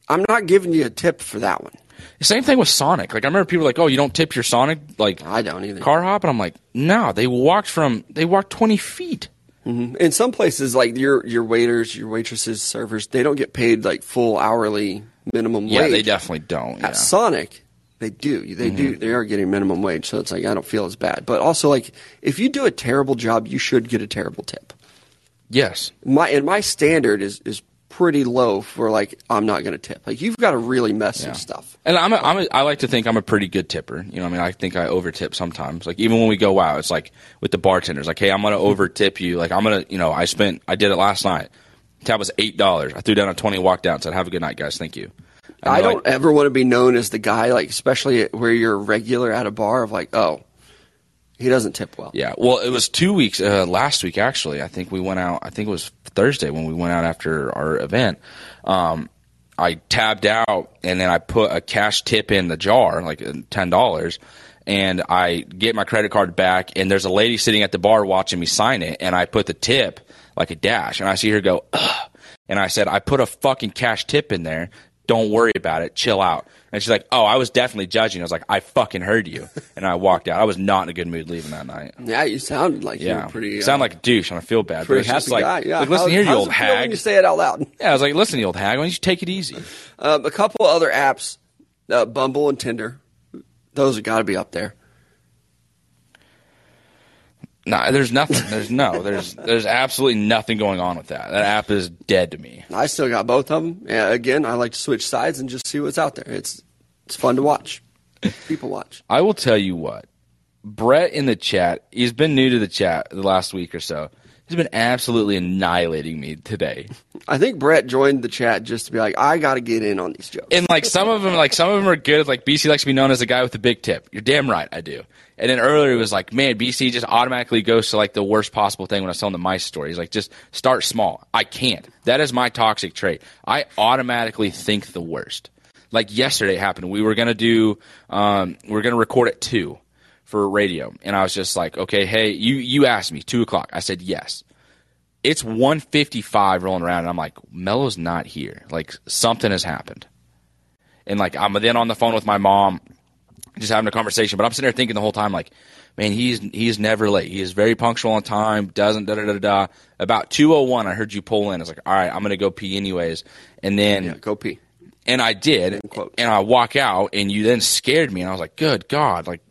I'm not giving you a tip for that one. same thing with Sonic. Like I remember people were like, oh, you don't tip your Sonic like I don't either. car hop, and I'm like, no, they walked from they walked 20 feet. In some places, like your your waiters, your waitresses, servers, they don't get paid like full hourly minimum Yeah, wage. Yeah, they definitely don't. At Yeah. Mm-hmm. Sonic, they do. They do. They are getting minimum wage, so it's like I don't feel as bad. But also, like if you do a terrible job, you should get a terrible tip. Yes, My and my standard is is pretty low for like I'm not going to tip. Like you've got to really mess Yeah. some stuff. And I'm a, I'm a, I like to think I'm a pretty good tipper. You know, what I mean, I think I over tip sometimes. Like even when we go out, it's like with the bartenders, like, hey, I'm gonna over tip you. Like I'm gonna, you know, I spent, I did it last night. Tab was eight dollars. I threw down a twenty, walked out, and said, "Have a good night, guys. Thank you." I don't like, ever want to be known as the guy, like especially where you're regular at a bar of like, oh, he doesn't tip well. Yeah, well, it was two weeks uh, last week actually. I think we went out. I think it was Thursday when we went out after our event. Um, I tabbed out and then I put a cash tip in the jar, like uh, ten dollars, and I get my credit card back. And there's a lady sitting at the bar watching me sign it, and I put the tip like a dash, and I see her go, Ugh. and I said, I put a fucking cash tip in there. Don't worry about it. Chill out. And she's like, "Oh, I was definitely judging." I was like, "I fucking heard you," and I walked out. I was not in a good mood leaving that night. Yeah, you sounded like you were pretty. sound uh, like a douche, and I feel bad. but pretty happy like, guy. Yeah, like, listen How- here, you old feel when hag. you say it out loud. Yeah, I was like, listen, you old hag. Why don't you take it easy? Um, a couple other apps, uh, Bumble and Tinder. Those have got to be up there. No, there's nothing. There's no. There's there's absolutely nothing going on with that. That app is dead to me. I still got both of them. Again, I like to switch sides and just see what's out there. It's it's fun to watch. People watch. I will tell you what. Brett in the chat, he's been new to the chat the last week or so. He's been absolutely annihilating me today. I think Brett joined the chat just to be like, I got to get in on these jokes. And like some of them, like some of them are good. Like BC likes to be known as the guy with the big tip. You're damn right, I do. And then earlier it was like, man, BC just automatically goes to like the worst possible thing when I was telling the mice story. He's like, just start small. I can't. That is my toxic trait. I automatically think the worst. Like yesterday happened. We were gonna do, um, we are gonna record at two for radio, and I was just like, okay, hey, you you asked me two o'clock. I said yes. It's 155 rolling around and i'm like mello's not here. Like something has happened. And like i'm then on the phone with my mom just having a conversation but i'm sitting there thinking the whole time like man he's he's never late. He is very punctual on time doesn't da da da da about 201 i heard you pull in. I was like all right i'm gonna go pee anyways. And then yeah, go pee. and I did, and I walk out, and you then scared me, and I was like, "Good God!" Like,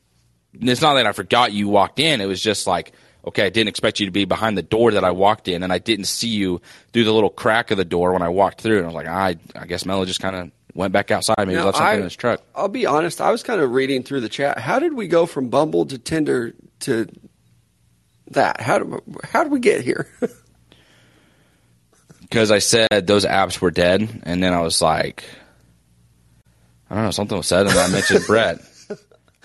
it's not that I forgot you walked in; it was just like, okay, I didn't expect you to be behind the door that I walked in, and I didn't see you through the little crack of the door when I walked through, and I was like, I, I guess Mello just kind of went back outside, maybe Now, left something I- in his truck. I'll be honest. I was kind of reading through the chat. How did we go from Bumble to Tinder to that? How did how did we get here? because I said those apps were dead, and then I was like, I don't know, something was said, and I mentioned Brett.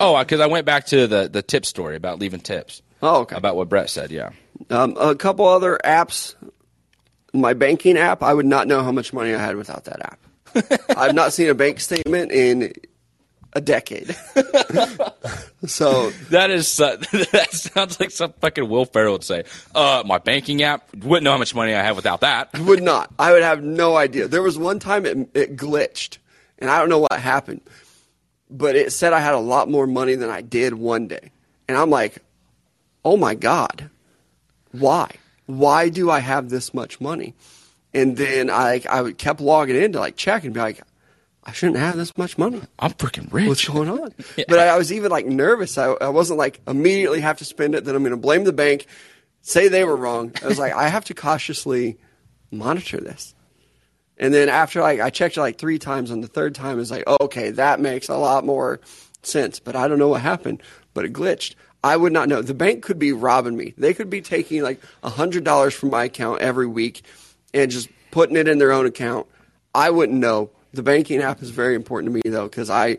Oh, because I went back to the the tip story about leaving tips. Oh, okay. About what Brett said, yeah. Um, a couple other apps. My banking app, I would not know how much money I had without that app. I've not seen a bank statement in a decade. so That is uh, that sounds like some fucking Will Ferrell would say. Uh, my banking app wouldn't know how much money I have without that. would not. I would have no idea. There was one time it, it glitched, and I don't know what happened, but it said I had a lot more money than I did one day, and I'm like, oh my god, why? Why do I have this much money? And then I I would- kept logging in to like check and be like, I shouldn't have this much money. I'm freaking rich. What's going on? But I, I was even like nervous. I, I wasn't like immediately have to spend it. Then I'm going to blame the bank, say they were wrong. I was like, I have to cautiously monitor this. And then after like I checked it like three times, on the third time it's like, okay, that makes a lot more sense. But I don't know what happened. But it glitched. I would not know. The bank could be robbing me. They could be taking like hundred dollars from my account every week and just putting it in their own account. I wouldn't know. The banking app is very important to me though because I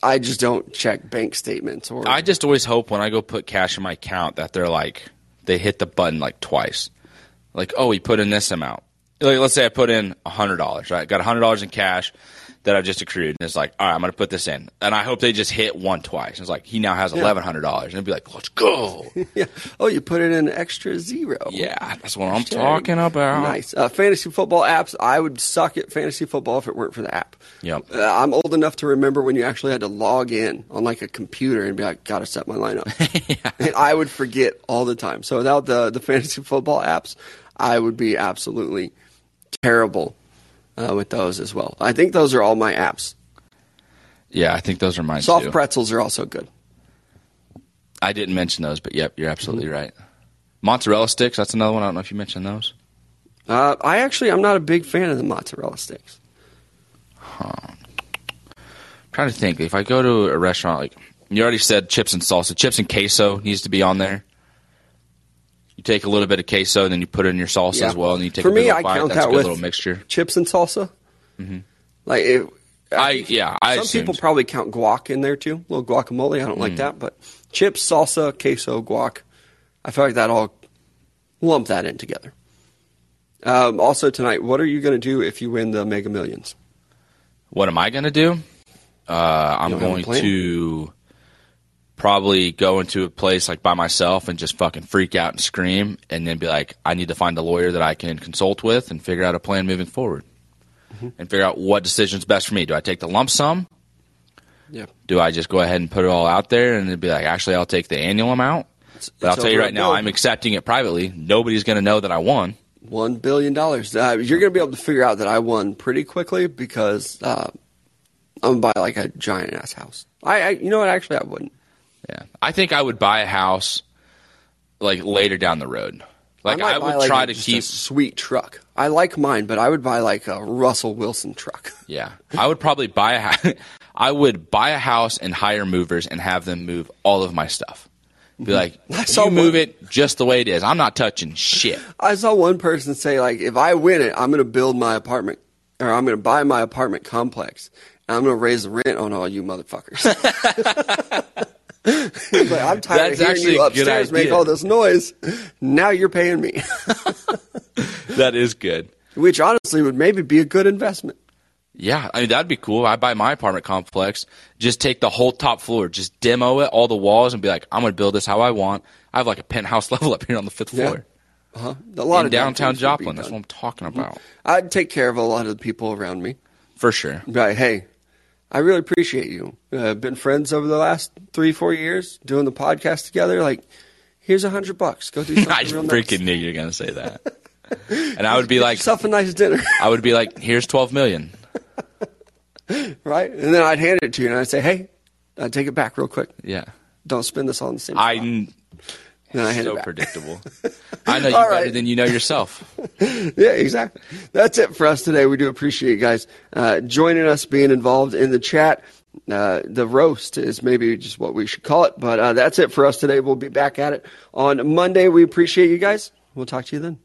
I just don't check bank statements or I just always hope when I go put cash in my account that they're like they hit the button like twice. Like, oh, he put in this amount. Like, let's say I put in hundred dollars, right? Got hundred dollars in cash that I've just accrued, and it's like, all right, I'm gonna put this in, and I hope they just hit one twice. And it's like he now has eleven hundred dollars, and it'd be like, let's go. yeah. Oh, you put in extra zero. yeah, that's what I'm Hashtag. talking about. Nice. Uh, fantasy football apps. I would suck at fantasy football if it weren't for the app. Yep. Uh, I'm old enough to remember when you actually had to log in on like a computer and be like, "Gotta set my lineup." And I would forget all the time. So without the the fantasy football apps, I would be absolutely terrible uh, with those as well. I think those are all my apps. Yeah, I think those are mine Soft too. pretzels are also good. I didn't mention those, but yep, you're absolutely right. Mozzarella sticks, that's another one. I don't know if you mentioned those. Uh, I actually, I'm not a big fan of the mozzarella sticks. Huh. trying to think. If I go to a restaurant, like you already said, chips and salsa, chips and queso needs to be on there. You take a little bit of queso, and then you put it in your salsa Yeah. as well, and you take For a me, I bite. count That's a that good with little mixture. chips and salsa. Like it, I yeah, I some assumed. people probably count guac in there too. A little guacamole. I don't Mm. like that, but chips, salsa, queso, guac. I feel like that all lump that in together. Um, also tonight, what are you going to do if you win the Mega Millions? What am I going to do? Uh, I'm a going to probably go into a place like by myself and just fucking freak out and scream, and then be like, I need to find a lawyer that I can consult with and figure out a plan moving forward, Mm-hmm. and figure out what decision's best for me. Do I take the lump sum? Yeah, Do I just go ahead and put it all out there and then be like, actually, I'll take the annual amount? But I'll tell you right now. I'm accepting it privately. Nobody's going to know that I won. one billion dollars. Uh, you're going to be able to figure out that I won pretty quickly because uh, I'm gonna buy like a giant ass house. I, I, you know what? Actually, I wouldn't. Yeah, I think I would buy a house like later down the road. Like I, buy, would try a- to keep. a sweet truck. I like mine, but I would buy like a Russell Wilson truck. Yeah, I would probably buy a. hou- I would buy a house and hire movers and have them move all of my stuff. Be like, I saw you move one- it just the way it is. I'm not touching shit. I saw one person say like, if I win it, I'm going to build my apartment, or I'm going to buy my apartment complex, and I'm going to raise the rent on all you motherfuckers. He's like, I'm tired That's of hearing you upstairs make all this noise. Now you're paying me, That is good. which honestly would maybe be a good investment. Yeah, I mean that'd be cool. I buy my apartment complex, just take the whole top floor, just demo it, all the walls, and be like, I'm going to build this how I want. I have like a penthouse level up here on the fifth Yeah. floor Uh-huh. A lot in of downtown things would be Joplin. That's what I'm talking about I'd take care of a lot of the people around me. for sure. Right. Hey, I really appreciate you. Uh, been friends over the last three, four years, doing the podcast together. Like, here's a hundred bucks. Go do something I real freaking nice. knew you were going to say that, and I would be Get like, yourself a nice dinner, I would be like, here's twelve million. right? And then I'd hand it to you, and I'd say, "Hey, I'd take it back real quick. Yeah, Don't spend this all in the same." I spot." Then I hand so predictable. I know you All better right. than you know yourself. Yeah, exactly. That's it for us today. We do appreciate you guys uh, joining us, being involved in the chat. Uh, the roast is maybe just what we should call it, but uh, that's it for us today. We'll be back at it on Monday. We appreciate you guys. We'll talk to you then.